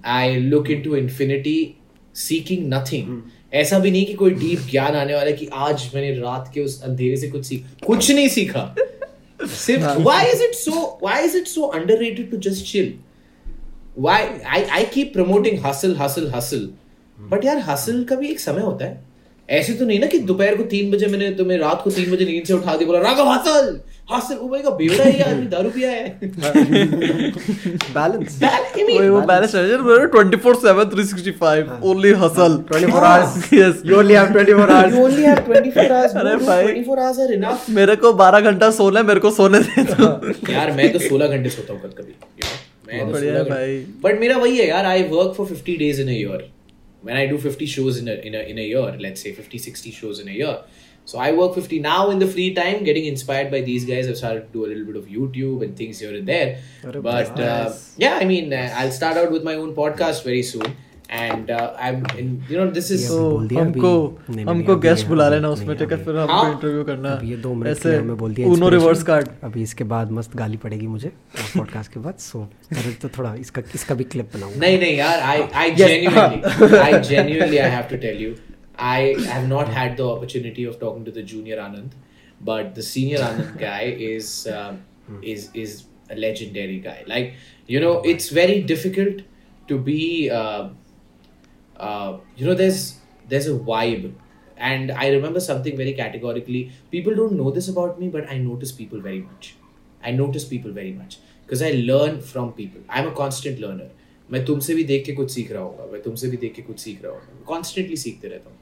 I look into infinity, seeking nothing. Mm. ऐसा भी नहीं कि कोई deep ज्ञान आने वाला है कि आज मैंने रात के उस अंधेरे से कुछ सीख कुछ नहीं सीखा सिर्फ़ why is it so why is it so underrated to just chill why I I keep promoting hustle hustle hustle but यार hustle का भी एक समय होता है ऐसे तो नहीं ना कि दोपहर को तीन बजे मैंने तुम्हें रात को तीन बजे नींद से उठा दिया बोला राघव हसल हसल ओ भाई का बेवड़ा है आदमी दारू पिया है। वही वो बैलेंस है 24/7 365 only hustle. 24 hours. yes. You only have 24 hours. you only have 24 hours अरे भाई। 24 hours are enough. मेरे को 12 घंटा सोना है मेरे को सोने दे दो। यार मैं तो 16 घंटे सोता हूँ कभी मैं तो बढ़िया 16 घंटे- भाई। but मेरा वही है यार I work for 50 days in a year. When I do 50 shows in a in a in a year let's say 50 60 shows in a year So I work 50 now in the free time, getting inspired by these guys. I've started to do a little bit of YouTube and things here and there. But uh, yeah, I mean, uh, I'll start out with my own podcast very soon. And I am you know this is हमको हमको guest बुला लेना उसमें ticket फिर हमको interview करना ये दो मिनट ऐसे मैं बोल दिया उनो रिवर्स कार्ड अभी इसके बाद मस्त गाली पड़ेगी मुझे पॉडकास्ट के बाद सो अरे तो थोड़ा इसका इसका भी क्लिप बनाऊँ नहीं नहीं यार I I genuinely I genuinely I have to tell you I have not had the opportunity of talking to the junior Anand but the senior Anand guy is is is a legendary guy like you know it's very difficult to be uh, you know there's there's a vibe and I remember something very categorically people don't know this about me but I notice people very much I notice people very much because I learn from people I'm a constant learner मैं तुमसे भी देख के कुछ सीख रहा हूँ मैं तुमसे भी देख के कुछ सीख रहा हूँ कॉन्स्टेंटली सीखते रहता हूँ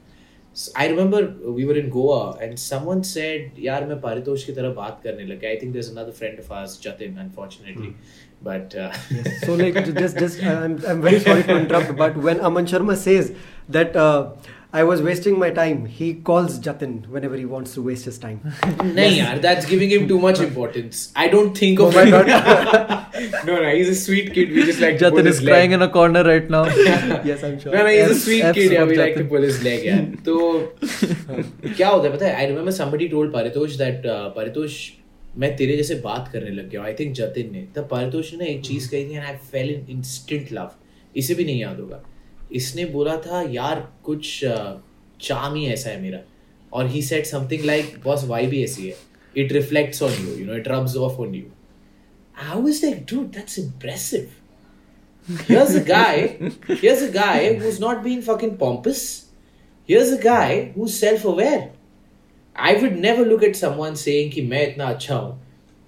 I remember we were in Goa and someone said यार मैं पारितोष की तरह बात करने लग गया आई think there is another friend of ours Jatin unfortunately but so like just just I'm I'm very sorry to interrupt, but when Aman Sharma says that uh, I was wasting my time, he calls Jatin whenever he wants to waste his time. नहीं यार that's giving him too much importance I don't think Oh of my it God. no no he's a sweet kid we just like to pull Jatin his is leg. crying in a corner right now yes, I'm sure. No, no, he's a F- sweet F kid. Yeah, for we like to Jatin. pull his leg. Yeah. तो क्या होता है पता है? I remember somebody told Paritosh that uh, Paritosh मैं तेरे जैसे बात करने लग गया आई थिंक जतिन ने। तब पारितोष ने एक चीज़ कही थी and I fell in instant love इसे भी नहीं याद होगा। इसने बोला था यार कुछ चाम ही ऐसा है मेरा। और he said something like boss why भी ऐसी है। It reflects on you you know it rubs off on you I was like dude that's impressive Here's a guy, here's a guy who's not being fucking pompous. Here's a guy who's self-aware. I would never look at someone saying कि मैं इतना अच्छा हूँ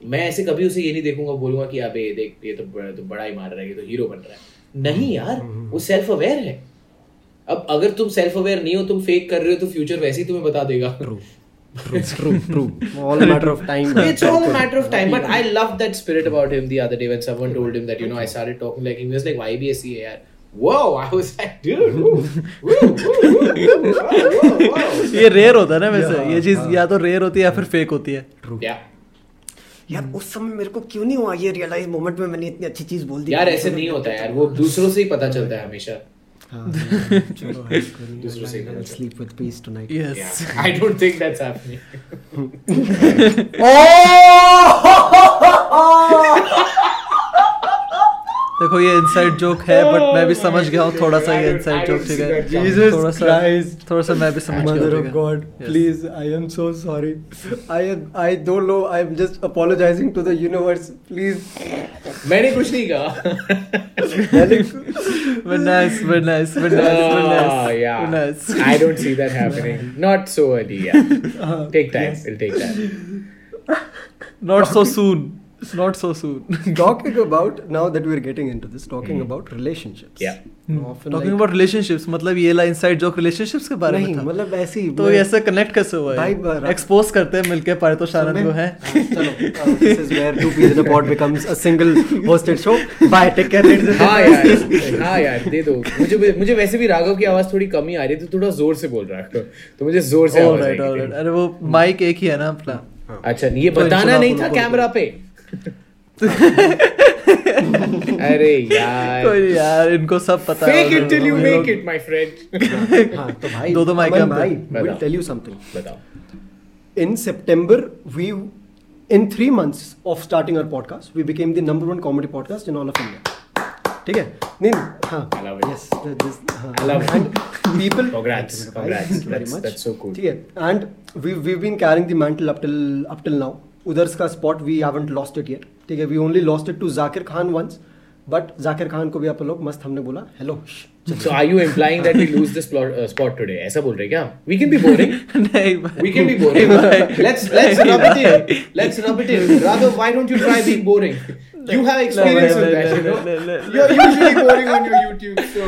मैं ऐसे कभी उसे ये नहीं देखूँगा बोलूँगा कि अबे देख ये तो बड़ा, तो बड़ा ही मार रहा है ये तो हीरो बन रहा है नहीं यार वो सेल्फ अवेयर है अब अगर तुम सेल्फ अवेयर नहीं हो तुम फेक कर रहे हो तो फ्यूचर वैसे ही तुम्हें बता देगा True, true, true. All a matter of time. it's all a matter of time. But I loved that spirit about him the other day when someone told him that, you know, I started talking like him. He was like, YBSC, yaar. Whoa, I was like, dude, woo, woo, woo, woo, woo, whoa, whoa, whoa. ये rare होता है ना वैसे Yeah, ये चीज़ हाँ. या तो रेयर होती है या फिर फेक होती है Yeah. यार उस समय मेरे को क्यों नहीं हुआ ये रियलाइज़ मोमेंट में मैंने इतनी अच्छी चीज़ बोल दी यार ऐसे नहीं होता यार वो दूसरों से ही पता चलता है हमेशा हाँ, चलो दूसरों से। Sleep with peace tonight yes Yeah. I don't think that's happening. देखो ये इनसाइड जोक है बट मैं भी समझ गया हूँ थोड़ा सा ये इनसाइड जोक ठीक है? थोड़ा सा थोड़ा सा मैं भी समझ गया mother of god please I am so sorry I I don't know I am just apologising to the universe please मैंने कुछ नहीं कहा। Very nice very nice very nice I don't see that happening not so early या take time will take time not so soon Not so soon. talking about now that we're getting into this, talking about relationships. Yeah. Often Talking like- about relationships मतलब ये ला inside joke relationships के बारे नहीं में था मतलब ऐसे ही तो ऐसे कनेक्ट कैसे हुआ है एक्सपोज करते हैं मिलके पारितोष आनंद को है चलो uh, this is where two peas in a pod becomes a single hosted show bye take care ladies and हाँ. यार हाँ यार दे दो मुझे मुझे वैसे भी राघव की आवाज़ थोड़ी कम ही आ रही थी थोड़ा ज़ोर से बोल रहा है तो मुझे ज़ोर से आवाज़ ऑलराइट आई ऑलराइट अरे वो माइक एक ही है ना अपना अच्छा ये तो बताना नहीं था कैमरा पे अरे यार। कोई यार इनको सब पता है fake it till you make it my friend हाँ तो भाई दो दो माइक हम भाई विल टेल यू समथिंग बताओ। In September we in three months of starting our podcast we became the number one comedy podcast in all of India ठीक है? नहीं हाँ yes this I love it people congratulates congratulates that's so cool ठीक है? And we we been carrying the mantle up till up till now उधर्स का spot we haven't lost it ये ठीक है we only lost it to Zakir Khan once but Zakir Khan को भी आप लोग मस्त हमने बोला hello So are you implying that we lose this plot, uh, spot today? ऐसा बोल रहे क्या? We can be boring. नहीं भाई We can be boring. let's let's rub it in. Let's rub it in. Rather, why don't you try being boring? You have experience no, with no, that, no, you know. no, no, no. You're usually boring on your YouTube, so.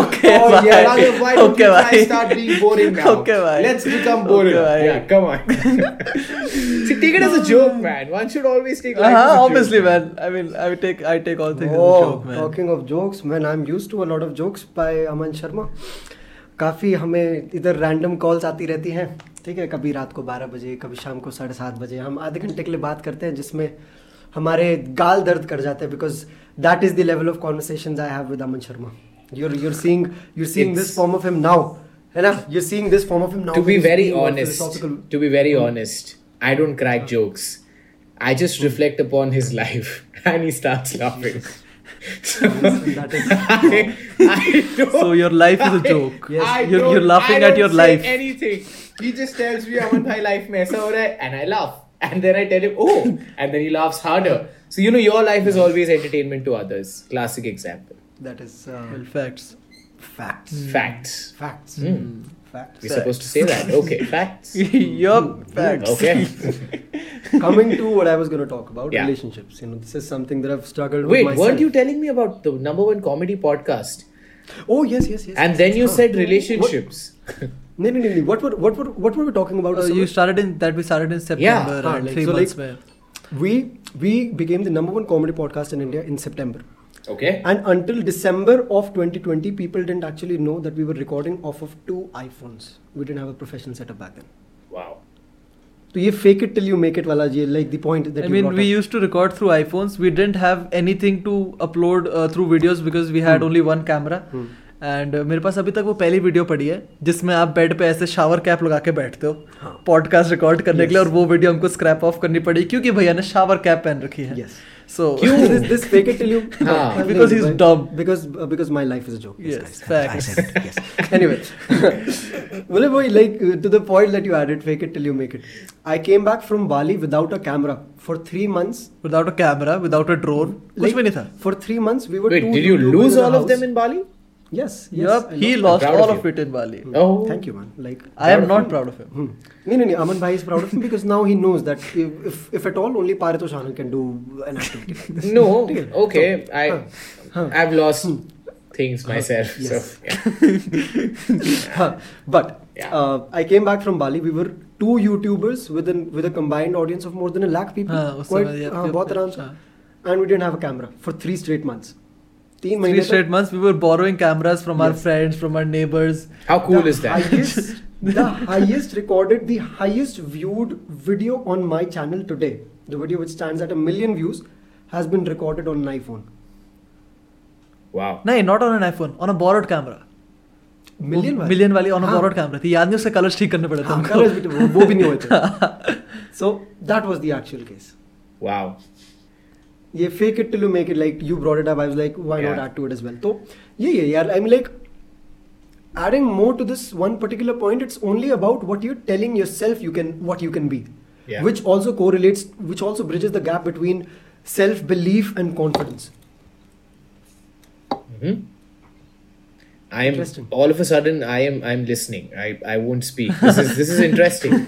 Okay, oh bye. yeah, Rather, why don't Okay, you try bye. start being boring now? Okay, bye. Let's become boring. Okay, bye. Yeah, come on. See, take it as a joke, man. One should always take life हाँ as a obviously joke, man I mean I take I take all things as a Oh, joke man talking of jokes, man, I'm used to a lot of jokes by Aman Sharma. काफ़ी हमें इधर random calls आती रहती हैं ठीक है कभी रात को बारह बजे कभी शाम को साढ़े सात बजे हम आधे घंटे के लिए बात करते हैं जिसमें हमारे गाल दर्द कर जाते हैं because that is the level of conversation I have with Aman Sharma you're you're seeing you're seeing this It's- form of him now है ना you're seeing this form of him now to be He's very being more honest, philosophical. to be very honest, I don't crack jokes. I just reflect upon his life and he starts laughing. So, I, I so your life is a joke. Yes, I you're, you're laughing at your life. Anything. He just tells me, "I'm in my life mess or ho and I laugh. And then I tell him, "Oh," and then he laughs harder. So you know, your life is always entertainment to others. Classic example. That is uh, well, facts. Facts. Facts. Hmm. Facts. Mm facts We're supposed to say that. Okay, facts. yup, facts. Okay. coming to what I was going to talk about Yeah. relationships you know this is something that I've struggled Wait, with myself weren't you telling me about the number one comedy podcast? oh yes yes yes And yes, then yes. you Huh. said What- relationships. No, no, no, no. What were what were what were we talking about? Uh, you started in that we started in September हाँ, and like, three so months like- में. we we became the number one comedy podcast in India in September, Okay. and until December of 2020, people didn't actually know that we were recording off of two iPhones. We didn't have a professional setup back then. Wow. So ये fake it till you make it वाला ये like the point that I you mean, brought we up. used to record through iPhones. We didn't have anything to upload uh, through videos because we had Hmm. only one camera. Hmm. And मेरे पास अभी तक वो पहली video पड़ी है जिसमें आप बेड पे ऐसे शावर कैप लगा के बैठते हो हाँ। पॉडकास्ट रिकॉर्ड करने के लिए. और वो वीडियो हमको स्क्रैप ऑफ़ करनी पड़ी क्योंकि भैया ने शावर कैप पहन रखी है So this, this fake it till you ah. because he's dumb. Because uh, because my life is a joke. Yes, yes facts. yes. anyway, well, boy, like uh, to the point that you added, fake it till you make it. I came back from Bali without a camera for three months. Without a camera, without a drone. Like, for three months, we were. Wait, did you lose all of them in Bali? Yes. Yep, he lost all of, of it in Bali. Mm. Oh, thank you, man. Like I am not him. proud of him. Hmm. No, no, no. Aman Bhai is proud of him because now he knows that if, if, if at all, only Paritosh Anand can do an activity like this. No, okay. So, I huh. Huh. I've lost hmm. things myself. Huh. Yes. So, yeah. but yeah. Uh, I came back from Bali. We were two YouTubers with an with a combined audience of more than a lakh people. Ah, uh, Quite, uh, yeah, and we didn't have a camera for three straight months. तीन Three महीने straight months, we were borrowing cameras from our Yes. friends, from our neighbors. How cool the is that? Highest, the highest recorded, the highest viewed video on my channel today, the video which stands at a million views, has been recorded on an iPhone. Wow. नहीं not on an iPhone, on a borrowed camera. Million वाली? Million वाली on अ हाँ। borrowed camera थी याद नहीं उससे colours ठीक करने पड़े थे हाँ, हमको। colours भी तो वो- वो भी नहीं हुए थे. So that was the actual case. Wow. ये fake it till you make it like you brought it up. I was like, why not Yeah. add to it as well? तो ये ये यार I mean like adding more to this one particular point. It's only about what you're telling yourself you can what you can be, Yeah. which also correlates, which also bridges the gap between self belief and confidence. hmm I am all of a sudden I am I'm listening. I, I won't speak. This is this is interesting.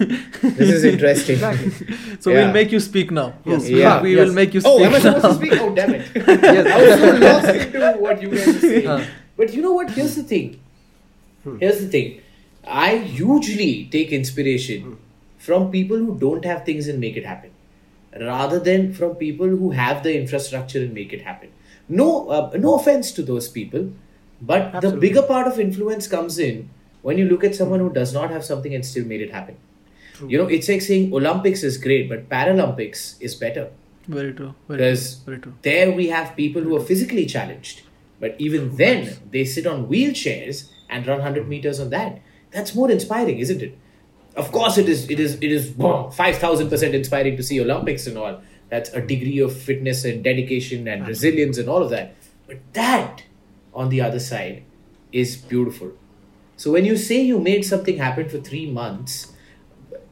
this is interesting. Exactly. So Yeah. we'll make you speak now. Hmm. Yes. Yeah. We Yes. will make you Oh, speak am I supposed now. to speak? Oh, damn it. Yes. I was so lost into what you guys are saying. Huh. But you know what? Here's the thing. Hmm. Here's the thing. I usually take inspiration hmm. from people who don't have things and make it happen, rather than from people who have the infrastructure and make it happen. No, uh, no offense to those people, but the bigger part of influence comes in when you look at someone who does not have something and still made it happen. You know, it's like saying Olympics is great, but Paralympics is better. Very true. Because. Very true. there we have people who are physically challenged, but even then they sit on wheelchairs and run 100 hmm. meters on that. That's more inspiring, isn't it? Of course, it is. It is. It is five thousand percent inspiring to see Olympics and all. That's a degree of fitness and dedication and resilience and all of that. But that, on the other side, is beautiful. So when you say you made something happen for three months,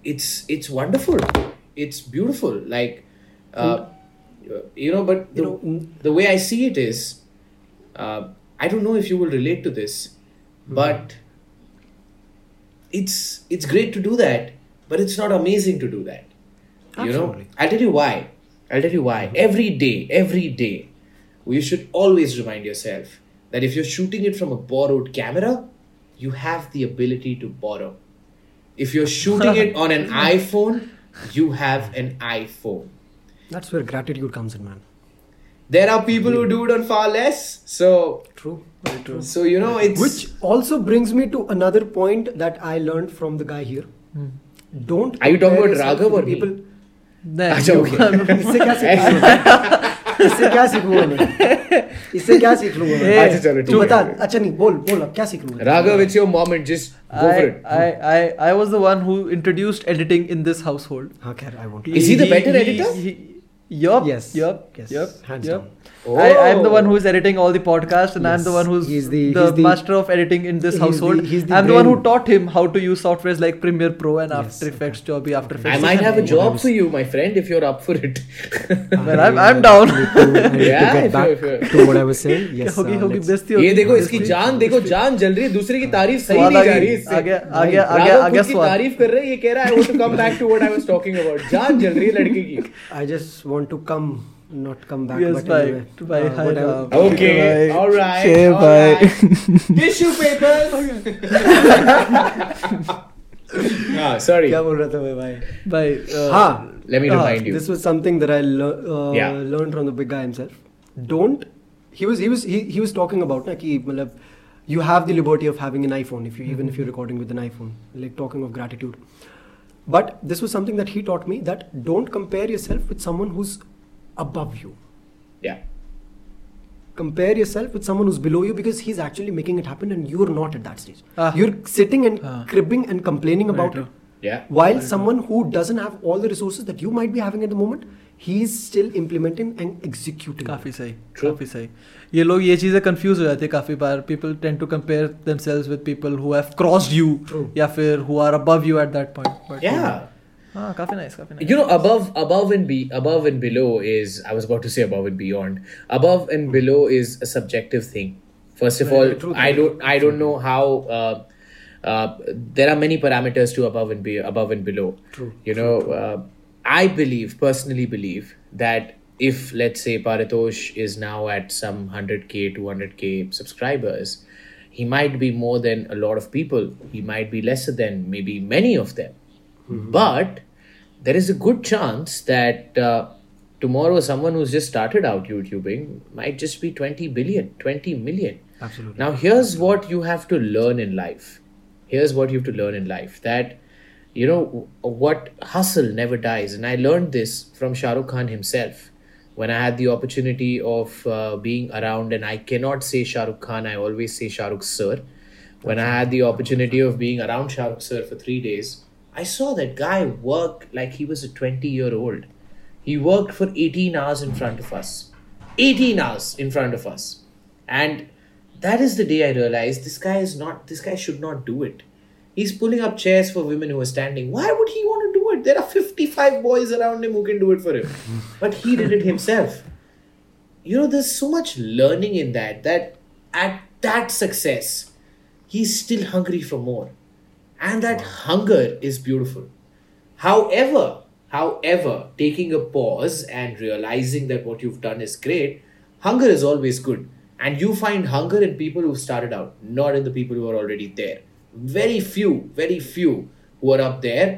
it's it's wonderful. It's beautiful. Like, uh, you know. But the, You know, mm, the way I see it is, uh, I don't know if you will relate to this, but it's it's great to do that, but it's not amazing to do that. You know, I'll tell you why. I'll tell you why. Every day, every day, you should always remind yourself that if you're shooting it from a borrowed camera, you have the ability to borrow. If you're shooting it on an iPhone, you have an iPhone. That's where gratitude comes in, man. there are people who do it on far less. So, True. Very true. so you know, it's Which also brings me to another point that I learned from the guy here. Don't. Are you talking compare about yourself Raghav with or me? people. नहीं, अच्छा, okay. इससे क्या सीखूंगा इससे क्या सीखूँगा मैं इससे क्या सीख लूँगा मैं अच्छा, चलो, तू बता है। अच्छा नहीं बोल बोल अब क्या सीख लूँगा. Just go for I, it. I, I, I was the one who introduced editing in this household. हाँ खैर I won't. Is he the better editor? yup. Yes. Yup. Yes. Yup. Hands yup. down. I, I'm the Oh. one who is editing all the podcasts, and yes. I'm the one who's He's the, the- he's the- master of editing in this he's the- he's the I'm the one who taught him how to use softwares like Premiere Pro and Yes, After. Effects, जो अभी After Effects. I might have a job for you, my friend, if you're up for it. Well, I'm- I'm down. Yeah, to what I was saying. Yes. होगी uh, होगी let's- बेइज्जती होगी ये देखो इसकी। जान देखो जान जल रही है दूसरे की तारीफ़ सही नहीं जा रही इससे आ गया आ गया आ गया राघव आ गया खुद की तारीफ़ कर रहे हैं ये कह रहा है वो to come back to what I was talking about जान जल रही है लड़के की I just want to come, not come back. Yes, but bye. anyway, Bye. uh, Hi, whatever. Ram. Okay, Bye. all right, Okay, all bye. right. Tissue papers. ah, sorry. क्या बोल रहा था मैं भाई Bye. Uh, हाँ Let me Ah, remind you. This was something that I lear- uh, Yeah. learned from the big guy himself. Don't. He was he was he, he was talking about na कि मतलब you have the liberty of having an iPhone if you even if you're recording with an iPhone. Like talking of gratitude. But this was something that he taught me that don't compare yourself with someone who's above you. Yeah. Compare yourself with someone who's below you because he's actually making it happen and you're not at that stage. Ah. You're sitting and Ah. cribbing and complaining Very about true. it. Yeah. While someone who doesn't have all the resources that you might be having at the moment, he's still implementing and executing. काफी सही True. काफी सही ये लोग ये चीजें confuse हो जाते हैं काफी बार people tend to compare themselves with people who have crossed you True. या फिर who are above you at that point Yeah. हाँ काफी नाइस काफी nice You know, above, above and be above and below is. I was about to say above and beyond. Above and below is a subjective thing. First of Very all, true, I true. don't, I don't know how. Uh, uh, there are many parameters to above and be above and below. True, You know, uh, I believe personally believe that if let's say Paritosh is now at some 100k, 200k subscribers, he might be more than a lot of people. He might be lesser than maybe many of them. But there is a good chance that uh, tomorrow someone who's just started out YouTubing might just be 20 billion, 20 million. Absolutely. Now, here's what you have to learn in life. Here's what you have to learn in life that, you know, what hustle never dies. And I learned this from Shah Rukh Khan himself when I had the opportunity of uh, being around. And I cannot say Shah Rukh Khan, I always say Shah Rukh Sir. When I had the opportunity of being around Shah Rukh Sir for three days, I saw that guy work like he was a 20 year old. He worked for 18 hours in front of us. 18 hours in front of us. And that is the day I realized this guy is not, this guy should not do it. He's pulling up chairs for women who are standing. Why would he want to do it? There are 55 boys around him who can do it for him. But he did it himself. You know, there's so much learning in that, that at that success, he's still hungry for more and that wow. hunger is beautiful however however taking a pause and realizing that what you've done is great hunger is always good and you find hunger in people who started out not in the people who are already there very few very few who are up there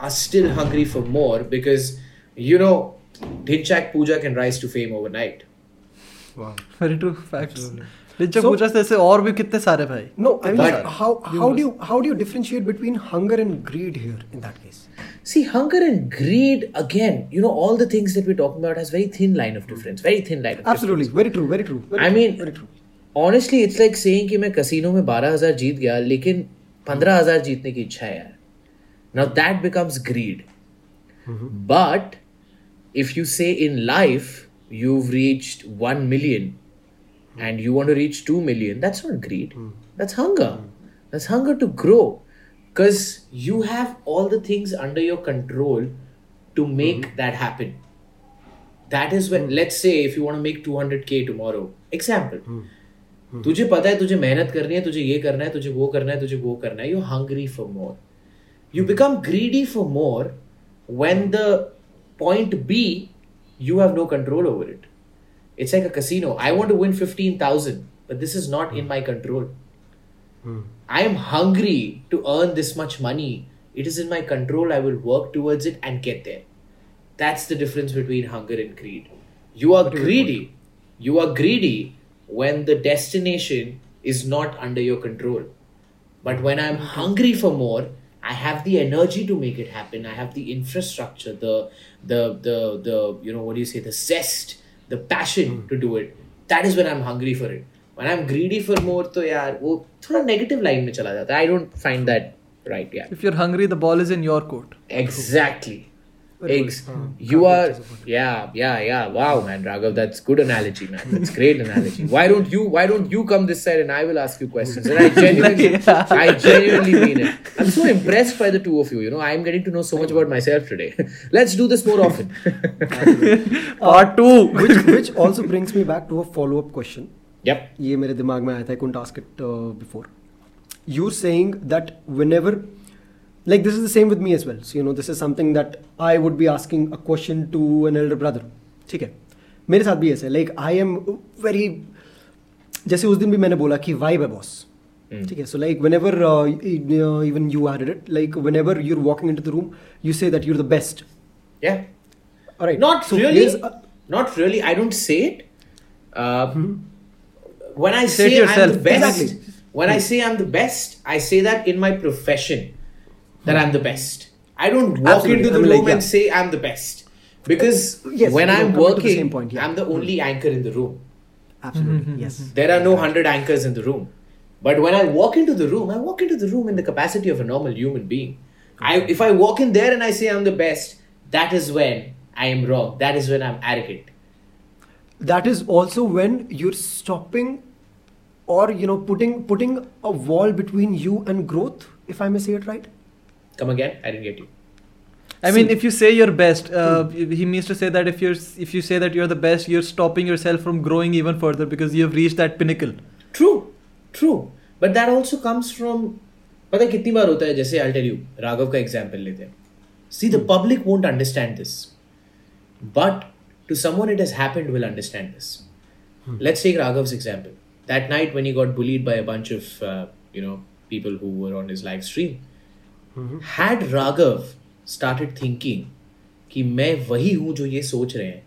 are still hungry for more because you know Dhinchak Pooja can rise to fame overnight. Wow. Very true facts. Absolutely. Richa so, पूछा ऐसे और भी कितने सारे भाई? No how do how between hunger and greed here in that case see hunger and greed again you know all the about very thin line of difference very thin line very true very true I mean true honestly it's like saying मैं casino में 12000 जीत गया लेकिन 15000 जीतने की इच्छा है यार। Now that becomes greed but if you say in life you have reached 1 million million and you want to reach 2 million that's not greed that's hunger that's hunger to grow because you have all the things under your control to make that happen that is when let's say if you want to make 200k tomorrow example तुझे पता है तुझे मेहनत करनी है तुझे ये करना है तुझे वो करना है तुझे वो करना है you hungry for more you become greedy for more when the point B you have no control over it. It's like a casino. I want to win 15,000, but this is not in my control. I am hungry to earn this much money. It is in my control. I will work towards it and get there. That's the difference between hunger and greed. You are greedy. You are greedy when the destination is not under your control. But when I'm hungry for more, I have the energy to make it happen. I have the infrastructure, the the the the you know what do you say, the zest, the passion hmm. to do it. That is when i'm hungry for it. When i'm greedy for more to yaar wo thoda negative line mein chala jata i don't find that right yeah. If you're hungry the ball is in your court. Exactly eggs. Hmm. You are yeah yeah yeah. Wow man raghav that's good analogy man. That's great analogy. Why don't you why don't you come this side and i will ask you questions? And i genuinely yeah. i genuinely mean it. I'm so impressed by the two of you you know. I'm getting to know so much about myself today. Let's do this more often. Part uh, two. Which which also brings me back to a follow-up question. Yep. ये मेरे दिमाग में आया था. i couldn't ask it uh, before. You're saying that whenever like this is the same with me as well so you know this is something that I would be asking a question to an elder brother ठीक है मेरे साथ भी ऐसा है like I am very जैसे उस दिन भी मैंने बोला कि वाइब है बॉस ठीक है so like whenever even you are it like whenever you're walking into the room you say that you're the best yeah Alright. not So really here's a- not really I don't say it uh, when I Say it say I'm yourself. the best Exactly. when I say I'm the best I say that in my profession that I'm the best I don't walk Absolutely. into the I mean, room like, and say I'm the best because uh, Yes, when I'm coming to the working same point, yeah. I'm the only mm-hmm. anchor in the room Absolutely. Mm-hmm, yes. Mm-hmm. there are no hundred anchors in the room. But when I walk into the room, I walk into the room in the capacity of a normal human being. I, if I walk in there and I say I'm the best, that is when I am wrong. That is when I'm arrogant. that is also when you're stopping or you know putting putting a wall between you and growth if i may say it right Come again? I didn't get you. I mean, See. if you say you're best, uh, he means to say that if you're if you say that you're the best, you're stopping yourself from growing even further because you've reached that pinnacle. True, true. But that also comes from. पता है कितनी बार होता है जैसे I'll tell you Raghav का example लेते हैं See, the public won't understand this. But to someone it has happened will understand this. Let's take Raghav's example. That night when he got bullied by a bunch of, uh, you know, people who were on his live stream. Had Raghav started thinking कि मैं वही हूँ जो ये सोच रहे हैं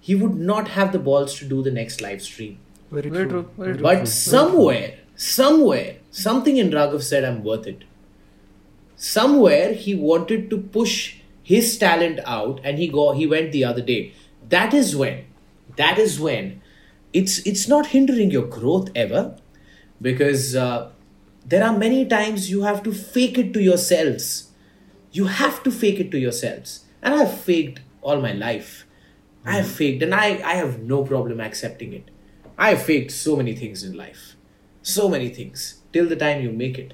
he would not have the balls to do the next live stream. very, Very true, very true. But somewhere, somewhere, something in Raghav said, I'm worth it. Somewhere he wanted to push his talent out and he go he went the other day. That is when, that is when it's it's not hindering your growth ever because uh, there are many times you have to fake it to yourselves. You have to fake it to yourselves. And I've faked all my life. I have faked and I, I have no problem accepting it. I have faked so many things in life. So many things. Till the time you make it.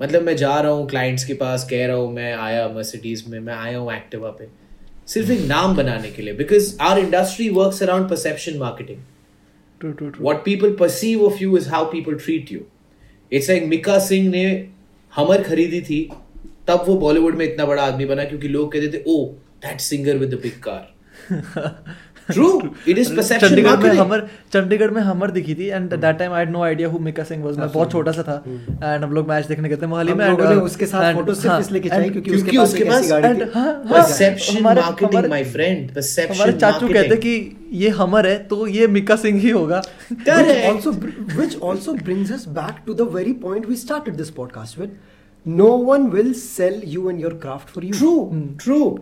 मतलब मैं जा रहा हूँ clients के पास कह रहा हूँ मैं आया मर्सिडीज में मैं आया हूँ एक्टिवा पे सिर्फ एक नाम बनाने के लिए because our industry works around perception marketing True, true, true. what people perceive of you is how It's like Mika Singh ने हमर खरीदी थी, तब वो बॉलीवुड में इतना बड़ा आदमी बना क्योंकि लोग कहते थे ओ that singer with the big car Chandigarh में हमर दिखी थी and time I know idea Mika Singh was मैं बहुत छोटा सा था एंड हम लोग मैच देखने गए मोहाली में उसके साथ हमारे चाचू कहते कि ये हमर है तो ये मिका सिंह ही होगा। Also which brings us back to the very point we started this podcast with no one will sell you and your craft for you true true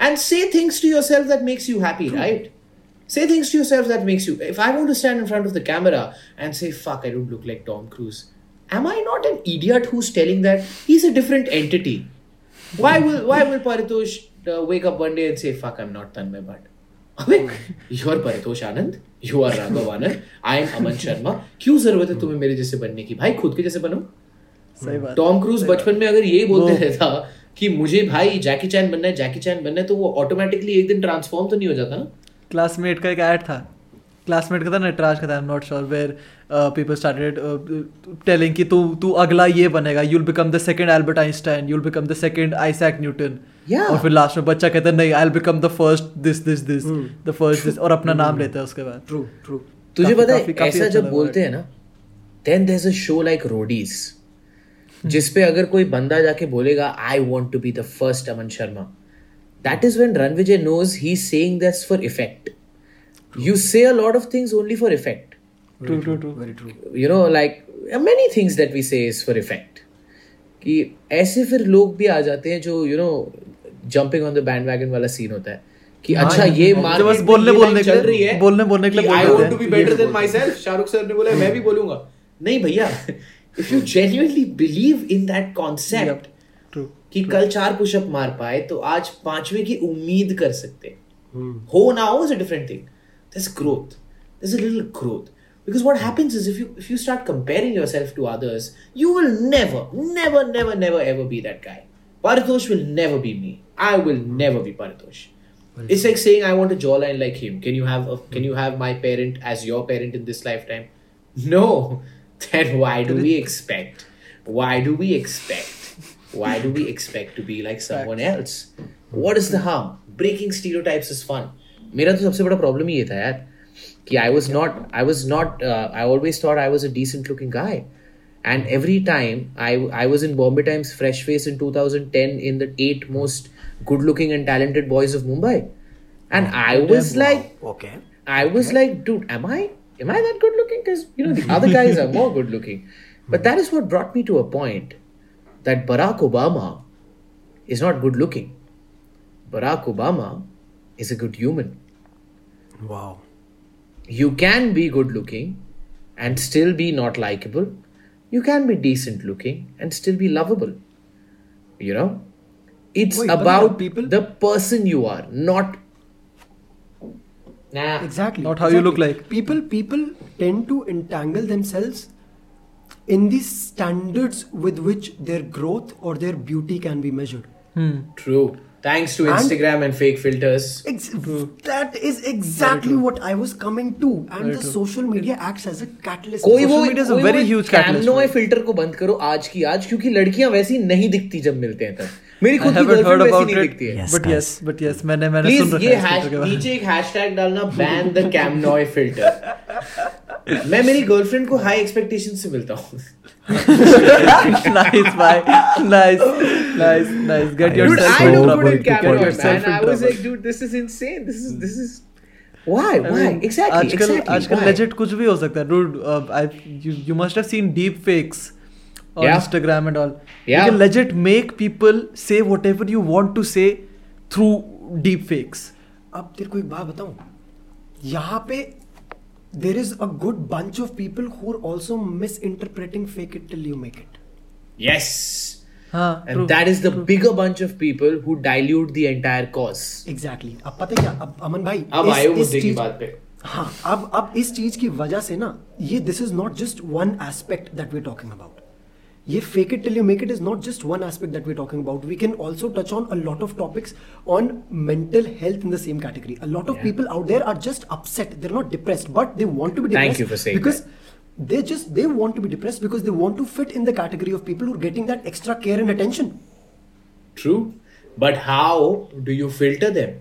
and say things to yourself that makes you happy right say things to yourself that makes you if i want to stand in front of the camera and say fuck i don't look like tom cruise am i not an idiot who's telling that he's a different entity? Why will why will paritosh uh, wake up one day and say fuck i'm not Tanmay Bhat. You are Paritosh Anand. You are Raghav Anand I am Aman Sharma क्यों जरूरत है तुम्हें मेरे जैसे बनने की भाई खुद के जैसे बनो सही बात टॉम क्रूज बचपन में अगर यही बोलते रहता कि मुझे भाई जैकी चैन बनना है जैकी चैन बनना है तो वो ऑटोमेटिकली एक दिन ट्रांसफॉर्म तो नहीं हो जाता ना क्लासमेट का एक ऐड था। क्लासमेट का था नटराज का था I am not sure where people started telling कि तू तू अगला ये बनेगा you'll become the second Albert Einstein you'll become the second Isaac Newton और फिर लास्ट में बच्चा कहता है नहीं I will become the first this this this Hmm. The first this और अपना नाम लेता है उसके बाद। True true. तुझे पता है ऐसा अच्छा जब बोलते हैं ना then there is a show like Roadies जिसपे अगर कोई बंदा जाके बोलेगा I want to be the first Aman Sharma that is when Ranvijay knows he is saying that's for effect You say a lot of things only for effect. True, true, true. Very true. You know, like many things that we say is for effect. कि ऐसे फिर लोग भी आ जाते हैं जो you know jumping on the bandwagon वाला scene होता है। कि अच्छा ये जो मार्केट बस बोलने बोलने के लिए- बोलने बोलने के लिए I want to be better than myself Shahrukh sir ने बोला मैं भी बोलूँगा। नहीं भैया if you genuinely believe in that concept True. कि कल चार पुशअप मार पाए तो आज पांचवे की उम्मीद कर सकते हैं हो ना हो is a different thing there's growth there's a little growth because what happens is if you if you start comparing yourself to others you will never never never never ever be that guy paritosh will never be me i will never be paritosh it's like saying i want a jawline like him can you have a, can you have my parent as your parent in this lifetime no then why do we expect why do we expect why do we expect to be like someone else what is the harm breaking stereotypes is fun मेरा तो सबसे बड़ा problem ही ये था यार कि I was not I was not I always thought I was a decent looking guy and every time I I was in Bombay Times fresh face in 2010 in the eight most good looking and talented boys of Mumbai. And I was like, Okay. I was like, dude, am I am I that good looking? Because you know the other guys are more good looking. But that is what brought me to a point that Barack Obama is not good looking. Barack Obama is a good human. Wow. You can be good looking and still be not likable. You can be decent looking and still be lovable. You know? It's Wait, about people- the person you are, not. Nah. Exactly. Not how you look like. People people tend to entangle themselves in the standards with which their growth or their beauty can be measured. Hmm. True. Thanks to Instagram and and fake filters. Ex- that is exactly what I was coming to, and very the true. social media acts as a catalyst. कोई Social वो media is a very huge catalyst it. Filter को बंद करो आज की आज क्योंकि लड़कियाँ वैसी नहीं दिखती जब मिलते हैं तब मेरी खुद की गर्लफ्रेंड वैसी नहीं दिखती है Yes, but guys. yes, but yes, मैंने मैंने सुन रखा ये है में. नीचे एक हैशटैग डालना बैन द कैमनॉय फ़िल्टर मैं मेरी गर्लफ्रेंड को हाई एक्सपेक्टेशन से मिलता हूँ nice, bye. Nice, nice, nice. Get Dude, Dude, yourself I in trouble. Get yourself man. in I was trouble. like, dude, this is insane. This is this is why I why mean, exactly आजकल exactly आजकल legit कुछ भी हो सकता है dude uh, I you, you must have seen deep fakes on Yeah. Instagram and all Yeah. you can legit make people say whatever you want to say through deep fakes अब तेरे को एक बात बताऊँ यहाँ पे there is a good bunch of people who are also misinterpreting fake it till you make it. yes हाँ and true. that is the bigger bunch of people who dilute the entire cause Exactly. अब पता है क्या अब अमन भाई अब इस- आए हो इस मुद्दे की चीज- बात पे हाँ अब अब इस चीज की वजह से ना ये this is not just one aspect that we talking about ये fake it till you make it is not just one aspect that we talking about we can also touch on a lot of topics on mental health in the same category a lot of Yeah. People out there are just upset they're not depressed but they want to B Thank depressed you for saying because they just they want to be depressed because they want to fit in the category of people who are getting that extra care and attention true but how do you filter them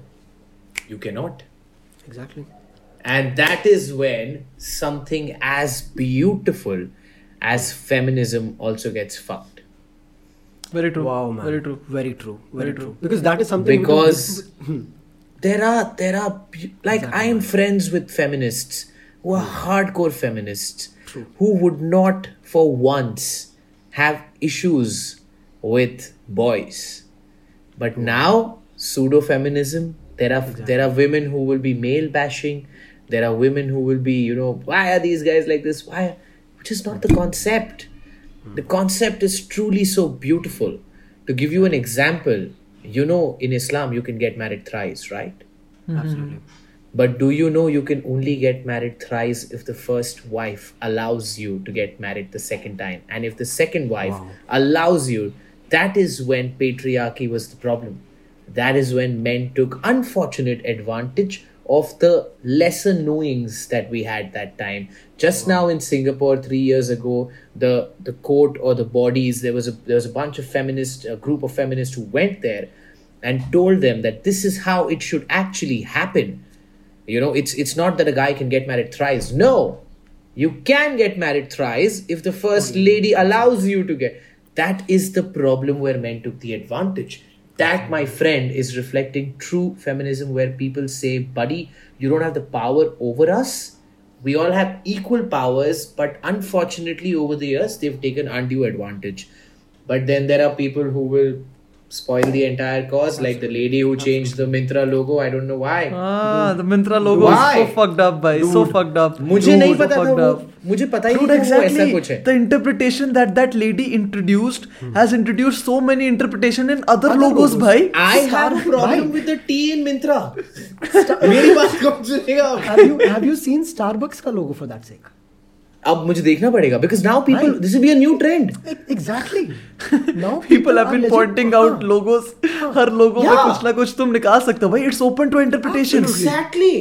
you cannot exactly And that is when something as beautiful as feminism also gets fucked. very true. Wow man. Very true. Very true. Very, Very true. true. because that is something Because hmm. there are there are pu- like I am friends with feminists who are hmm. hardcore feminists who would not for once have issues with boys. But now pseudo feminism there are there are women who will be male bashing there are women who will be you know why are these guys like this? Why is not the concept the concept is truly so beautiful to give you an example you know in islam you can get married thrice right mm-hmm. absolutely but do you know you can only get married thrice if the first wife allows you to get married the second time? And if the second wife Wow. allows you, that is when patriarchy was the problem. That is when men took unfortunate advantage of the lesser knowings that we had that time. Just now in Singapore, three years ago, the the court or the bodies there was a there was a bunch of feminists, a group of feminists who went there and told them that this is how it should actually happen. You know it's it's not that a guy can get married thrice. No. You can get married thrice if the first lady allows you to get. That is the problem where men took the advantage that my friend is reflecting true feminism where people say buddy you don't have the power over us. We all have equal powers but unfortunately over the years they've taken undue advantage. But then there are people who will spoil the entire cause like the lady who changed the mintra logo i don't know why Ah, the Mintra logo is so fucked up, bhai. So fucked up. मुझे Dude, नहीं so पता था fucked वो. मुझे पता ही Dude, नहीं था वो ऐसा exactly. कुछ है The interpretation that that lady introduced hmm. has introduced so many interpretation in other, Other logos, logos. bhai. I have a problem Why? with the T in Mintra. मेरी बात कौन सुनेगा have you have you seen Starbucks का logo for that sake? अब मुझे देखना पड़ेगा because now people this will be new trend exactly now people have been pointing out logos हर लोगों में कुछ ना कुछ तुम निकाल सकते हो भाई it's open to interpretation exactly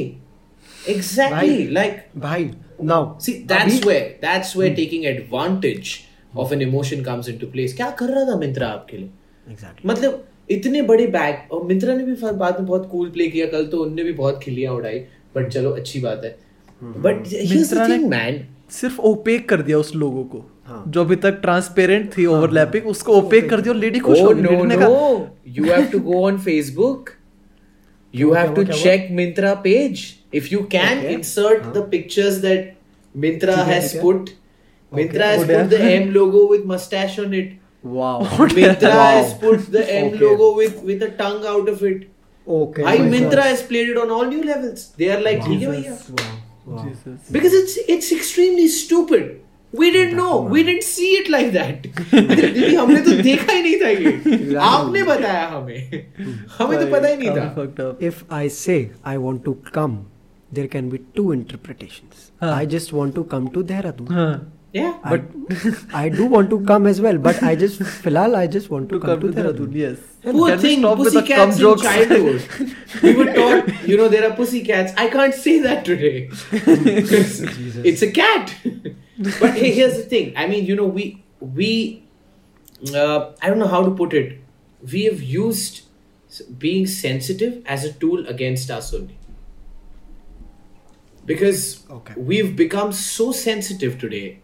exactly like भाई now see that's where that's where taking advantage of an emotion comes into place क्या कर रहा था मिंत्रा आपके लिए? Exactly. मतलब इतने बड़े बैग और मिंत्रा ने भी बाद में बहुत कूल प्ले किया कल तो उनने भी बहुत खिलिया उड़ाई बट चलो अच्छी बात है। But here's the thing man सिर्फ़ ओपेक कर दिया उस लोगों को। हाँ. जो अभी तक ट्रांसपेरेंट थी ओवरलैपिंग हाँ. उसको ओपेक कर दिया लेडी खुश हो गई ने कहा you have to go on Facebook you have to check Myntra page if you can insert the pictures that Myntra has put Myntra has put the M logo with moustache on it wow Myntra has put the M logo with with the tongue out of it okay I Myntra has played it on all new levels they are like ठीक है भैया wow, wow. because it's it's extremely stupid we didn't know we didn't see it like that दीदी हमने तो देखा ही नहीं था ये आपने बताया हमें हमें तो पता ही नहीं था fucked up if I say I want to come there can be two interpretations हाँ. I just want to Yeah, but I, I, do want to come as well. But I just, filal, I just want to, to come, come, to Dehradun. Yes. And Poor thing, pussycats in childhood. we were taught, you know, there are pussycats. I can't say that today. it's a cat. but hey, here's the thing. I mean, you know, we we uh, I don't know how to put it. We have used being sensitive as a tool against us only because okay. we've become so sensitive today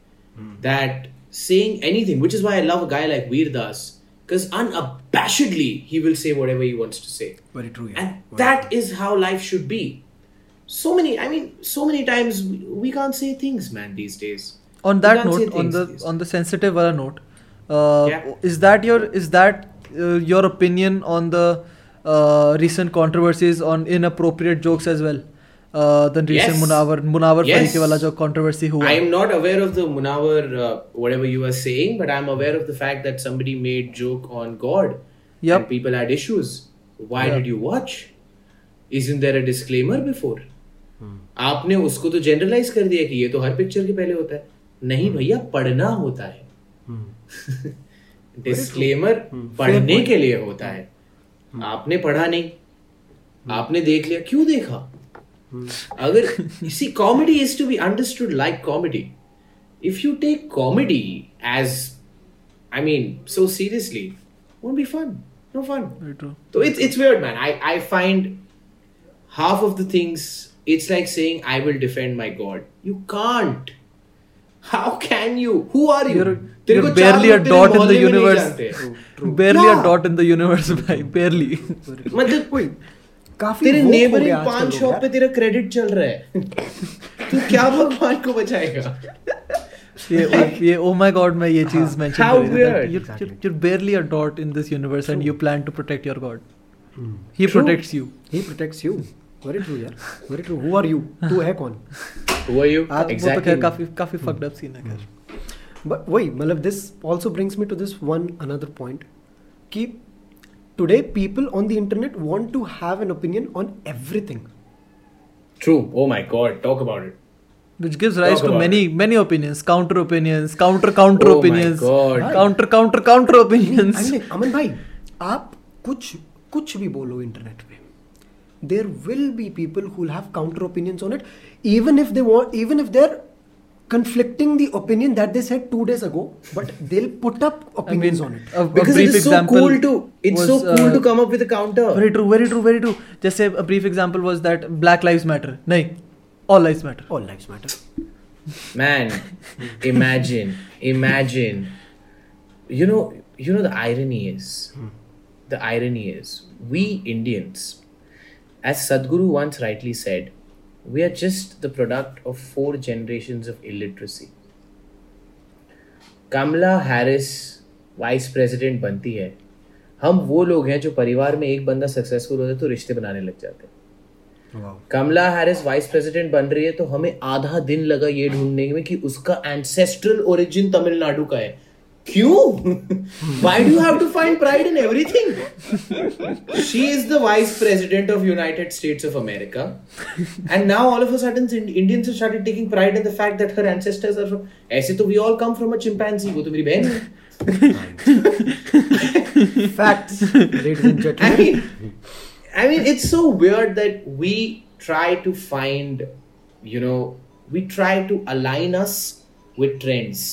that saying anything, which is why I love a guy like Veer Das, because unabashedly he will say whatever he wants to say. very true yeah. And Very that true. is how life should be. So many, I mean, so many times we, we can't say things, man, these days. on that note on the these on the sensitive wala note uh, Yeah. is that your is that uh, your opinion on the uh, recent controversies on inappropriate jokes as well uh, the recent Yes. Munawar Munawar Yes. Wala jo controversy hua I am not aware of the Munawar, uh, whatever you are saying, but I'm aware of the fact that somebody made joke on God. Yep. And people had issues. Why Yeah. did you watch? Isn't there a disclaimer before? Hmm. आपने उसको तो generalise कर दिया कि ये तो हर picture के पहले होता है नहीं hmm. भैया पढ़ना होता है डिस्क्लेमर hmm. पढ़ने के लिए होता है आपने पढ़ा नहीं आपने देख लिया क्यों देखा अगर सी comedy is to be understood like comedy if you take comedy as I mean so seriously won't be fun no fun Very true. so it's it's weird man i i find half of the things it's like saying i will defend my god you can't how can you who are you you're, तेरे you're को चार barely a लोग तेरे dot in the मोहल्ले में नहीं universe जानते। barely Yeah. a dot in the universe bhai barely मतलब कोई काफ़ी तेरे नेबरिंग पान शॉप पे तेरा क्रेडिट चल रहा है। तू क्या भगवान को बचाएगा? ये ये ओ माय गॉड मैं ये हाँ। चीज़ मेंशन कर रहा हूँ you you barely a dot in this universe and you plan to protect your god he protects you he protects you very true यार very true who are you तू है कौन? हु आर यू एग्जैक्टली काफ़ी काफ़ी fucked up scene है खैर। But वही मतलब this also brings me to this one another point कि today people on the internet want to have an opinion on everything. True. Oh my god, talk about it. which gives rise Talk to about many many opinions counter opinions counter counter Oh my opinions God. counter counter counter I opinions mean, like, अमन भाई आप कुछ कुछ भी बोलो internet पे there will be people who will have counter opinions on it even if they want even if they're conflicting the opinion that they said two days ago but they'll put up I mean, opinions on it. a, a Because brief it is so cool to it's was, so cool uh, to come up with a counter. very true very true very true. Just say a brief example was that black lives matter. Nahi all lives matter. All lives matter. Man, imagine, imagine. You know, you know the irony is the irony is we Indians, as Sadhguru once rightly said, we are just the product of four generations of illiteracy. Kamala Harris vice president बनती है। हम वो लोग हैं जो परिवार में एक बंदा सक्सेसफुल होता है तो रिश्ते बनाने लग जाते हैं। कमला हैरिस वाइस प्रेसिडेंट बन रही है तो हमें आधा दिन लगा ये ढूँढने में कि उसका एंसेस्ट्रल ओरिजिन तमिलनाडु का है। क्यों why do have to find pride in everything she is the vice president of United States of America and now all of a sudden Indians have started taking pride in the fact that her ancestors are from ऐसे तो we all come from a chimpanzee वो तो मेरी बहन है Facts, ladies and I gentlemen. mean, I mean, it's so weird that we try to find, you know, we try to align us with trends.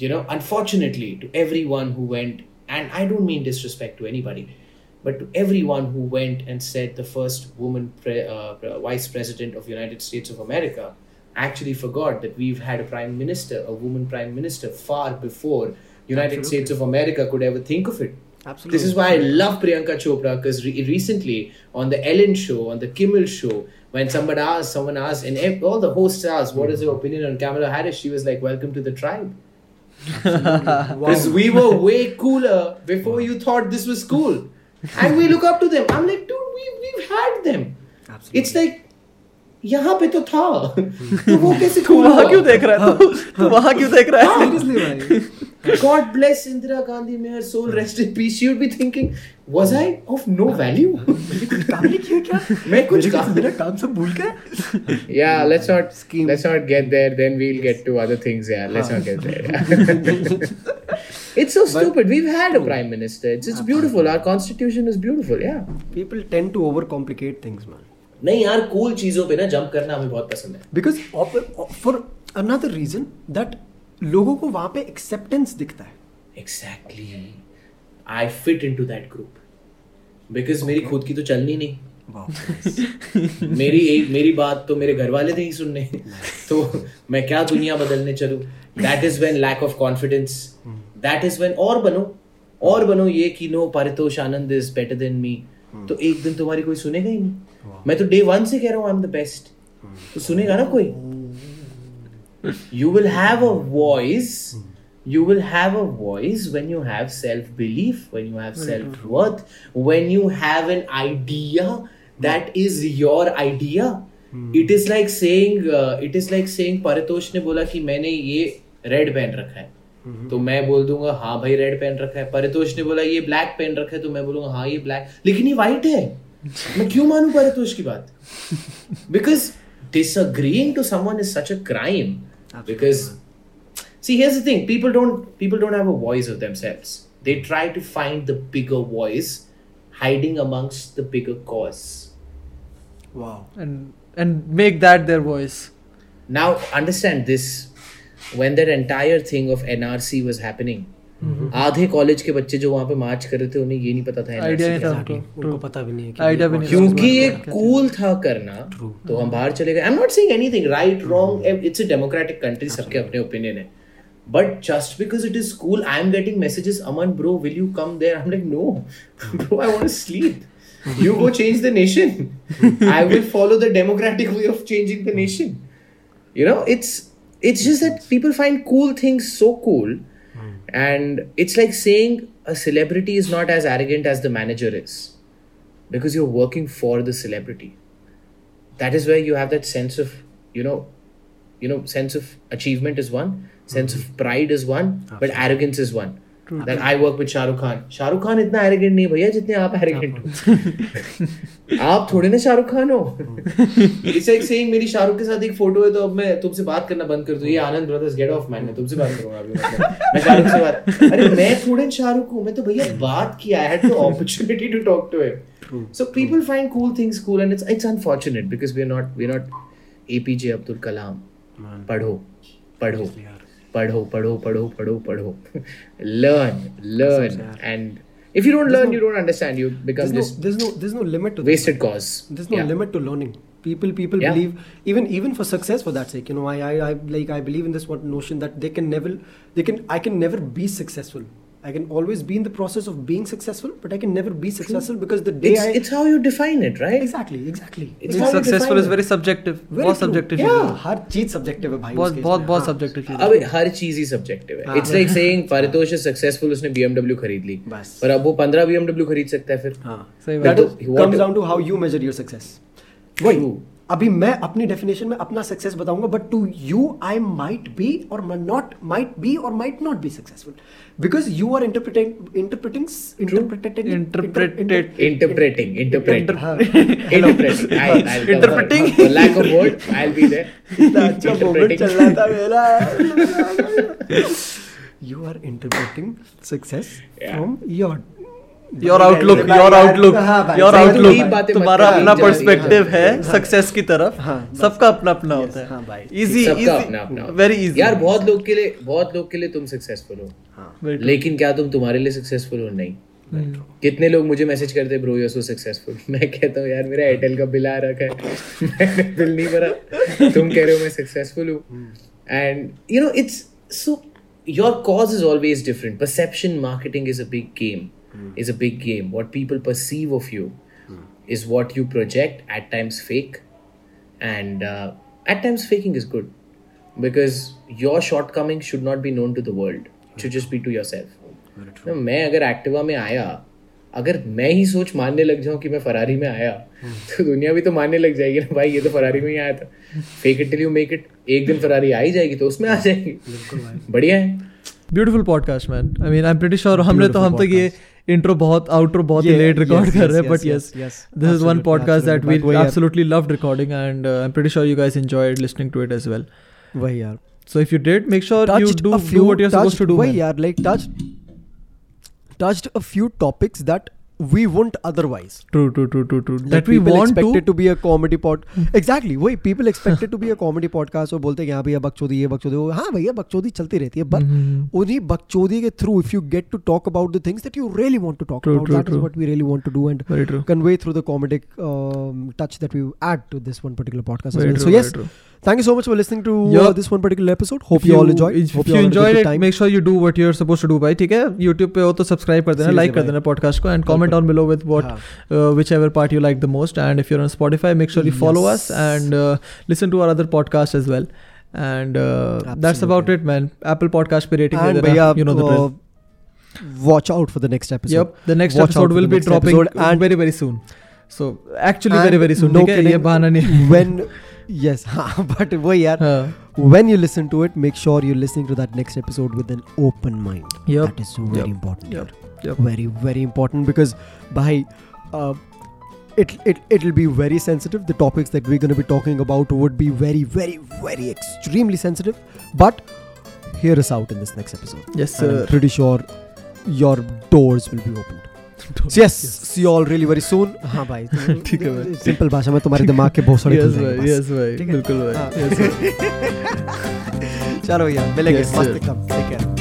you know, unfortunately, to everyone who went, and I don't mean disrespect to anybody, but to everyone who went and said the first woman pre- uh, vice president of United States of America actually forgot that we've had a prime minister, a woman prime minister, far before United States of America could ever think of it. Absolutely. This is why I love Priyanka Chopra because re- recently on the Ellen show, on the Kimmel show, when somebody asked, someone asked, and all the hosts asked, "What is your opinion on Kamala Harris?" She was like, "Welcome to the tribe." Because we were way cooler before you thought this was cool, and we look up to them. I'm like, dude, we we've had them. Absolutely. It's like यहाँ पे तो था। तो वो कैसे तू वहाँ क्यों देख रहा है? तू हाँ। तू वहाँ क्यों देख रहा है? Seriously god bless Indira Gandhi may her soul rest in peace you be thinking was I of no value काम नहीं किया क्या? मैं कुछ काम मेरा काम सब भूल गया। या let's not let's not get there then we will get to other things यार let's not get there It's so but, stupid. We've had a prime minister. It's, it's हाँ। beautiful. Our constitution is beautiful. Yeah. People tend to overcomplicate things, man. नहीं यार cool चीज़ों पे ना jump करना हमें बहुत पसंद है। Because of, for another reason that लोगों को वहाँ पे acceptance दिखता है। Exactly. I fit into that group. Because मेरी खुद की तो चलनी नहीं। मेरी एक मेरी बात तो मेरे घर वाले नहीं सुनने। तो मैं क्या दुनिया बदलने चलूँ? That is when lack of confidence that is when और बनो। और बनो ये कि no Paritosh Anand is better than me तो एक दिन तुम्हारी कोई सुनेगा ही नहीं मैं तो डे वन से कह रहा हूँ आई एम द बेस्ट तो सुनेगा ना कोई you will have a voice you will have a voice when you have self belief when you have self worth when you have an idea that is your idea it is like saying uh, it is like saying paritosh ने बोला कि मैंने ये red पहन रखा है तो मैं बोल दूँगा हाँ भाई रेड पेन रखा है। परितोष ने बोला ये ब्लैक पेन रखा है। तो मैं बोलूँगा हाँ ये ब्लैक लेकिन ये व्हाइट है। मैं क्यों मानू परितोष की बात? Because disagreeing to someone is such a crime because see here's the thing people don't people don't have a voice of themselves they try to find the bigger voice hiding amongst the bigger cause wow and and make that their voice now understand this when that entire thing of nrc was happening आधे college के बच्चे जो वहाँ पे मार्च कर रहे थे उन्हें ये नहीं पता था आइडिया नहीं था उनको। उनको पता भी नहीं है कि Idea ये भी नहीं क्योंकि ये कूल था करना तो हम बाहर चले गए। I am not saying anything right wrong it's a democratic country सबके अपने ओपिनियन है। But just because it is cool I am getting messages Aman bro will you come there I am like no bro I want to sleep you go change the nation. I will follow the democratic way of changing the nation. You know it's it's just that people find cool things so cool and it's like saying a celebrity is not as arrogant as the manager is because you're working for the celebrity. That is where you have that sense of you know you know sense of achievement is one sense of pride is one but arrogance is one that I work with Shahrukh Khan. Shahrukh Khan इतना arrogant नहीं भैया जितने आप arrogant हो। आप थोड़े ना शाहरुख खान हो। इट्स लाइक सेइंग मेरी शाहरुख के साथ एक फ़ोटो है तो अब मैं तुमसे बात करना बंद कर दूँ। ये Anand brothers get off man मैं तुमसे बात करूँगा अभी मतलब। मैं शाहरुख से बात अरे मैं थोड़े शाहरुख हूँ। मैं तो भैया बात किया I had the opportunity to talk to him so people find cool things cool and it's it's unfortunate because we are not we are not APJ Abdul Kalam पढ़ो पढ़ो। padho, padho, padho, padho, padho. learn, learn, and if you don't there's learn, no, you don't understand. You become there's just no, there's no there's no limit to wasted this. cause. There's no yeah. limit to learning. People people yeah. believe even even for success for that sake. You know, I, I I like I believe in this one notion that they can never they can I can never be successful I can always be in the process of being successful, but I can never be successful because the day It's, I it's how you define it, right? exactly exactly It's successful define is it. Very Very बहुत true. Subjective yeah हर चीज़ subjective है भाई बहुत बहुत बहुत हाँ। Subjective चीज़ अब हर चीज़ ही सब्जेक्टिव है हाँ। It's like saying Paritosh is successful उसने BMW खरीद ली बस। पर अब वो 15 BMW खरीद सकता है फिर हाँ सही that बात is, What- comes down to how you measure your success वही True. अभी मैं अपनी डेफिनेशन में अपना सक्सेस बताऊँगा but to you I might be और नॉट माइट बी और might not be successful because you are interpreting interpreting interpreting Interpreted. interpreting interpreting. interpreting. I'll, I'll Interpreting. For lack of word I'll be there. कितना अच्छा moment चल रहा था मेरा। You are interpreting success from your your outlook your outlook हाँ your outlook तुम्हारा अपना है, पर्सपेक्टिव हाँ। है सक्सेस की तरफ़। हाँ, सबका अपना अपना Yes, होता है। हाँ। इजी अपना अपना वेरी इजी यार बहुत लोग के लिए बहुत लोग के लिए तुम सक्सेसफुल हो। हाँ। लेकिन क्या तुम तुम्हारे लिए सक्सेसफुल हो? नहीं। कितने लोग मुझे मैसेज करते ब्रो यू सो सक्सेसफुल मैं कहता हूँ यार मेरा एयरटेल का बिल आ रखा है। मैंने बिल नहीं भरा। तुम कह रहे हो मैं सक्सेसफुल हूँ। And you know it's so your cause is always different perception marketing is a big game is a big game what people perceive of you mm. is what you project at times fake and uh, at times faking is good because your shortcomings should not be known to the world it should just be to yourself ना, मैं अगर Activa में आया अगर मैं ही सोच मानने लग जाऊँ कि मैं फरारी में आया तो दुनिया भी तो मानने लग जाएगी ना भाई ये तो फरारी में ही आया था fake it till you make it एक दिन फरारी आ ही जाएगी तो उसमें आ जाएगी बढ़िया है beautiful podcast man I mean I am pretty sure हमने तो हम तक ये इंट्रो बहुत आउटरो बहुत ही लेट रिकॉर्ड कर रहे हैं but yes this is one podcast that we absolutely loved recording and I am pretty sure you guys enjoyed listening to it as well वही यार। So if you did make sure you do do what you are supposed to do वही यार like touch touched a few topics that we wouldn't otherwise true true true true true Like that we people want expect to it to be a comedy pod exactly वही people expect it to be a comedy podcast और बोलते हैं कि हाँ भैया बकचोदी ये बकचोदी वो हाँ भैया बकचोदी चलती रहती है but Mhm. उन्हीं बकचोदी के through if you get to talk about the things that you really want to talk True, about true, that is true. what we really want to do and very true convey through the comedic um, touch that we add to thank you so much for listening to uh, this one particular episode. Hope you, you, all enjoyed. if, if you, you enjoyed it make sure you do what you're supposed to do by okay youtube pe ho to subscribe kar dena like kar dena podcast ko and comment down below with what uh, whichever part you like the most. And if you're on spotify make sure you mm, follow yes. us and uh, listen to our other podcast as well. And uh, that's about it man. Apple podcast pe rating and de dena, you know the uh, drill. watch out for the next episode. Yep the next watch episode will be dropping and very very soon. So actually very very soon no kidding, when yes हाँ, but वो यार हाँ, when you listen to it make sure you're listening to that next episode with an open mind Yup. that is so very Yup. important Yup. yaar. Yup. very very important because by uh, it, it it'll be very sensitive the topics that we're going to be talking about would be very very very extremely sensitive but hear us out in this next episode yes And sir I'm pretty sure your doors will be opened Yes see all really very soon हाँ भाई ठीक है तो भाई। Simple भाषा में तुम्हारे दिमाग के बहुत सारे यस भाई यस भाई बिल्कुल भाई हाँ। चलो भैया मिलेंगे मस्त ठीक है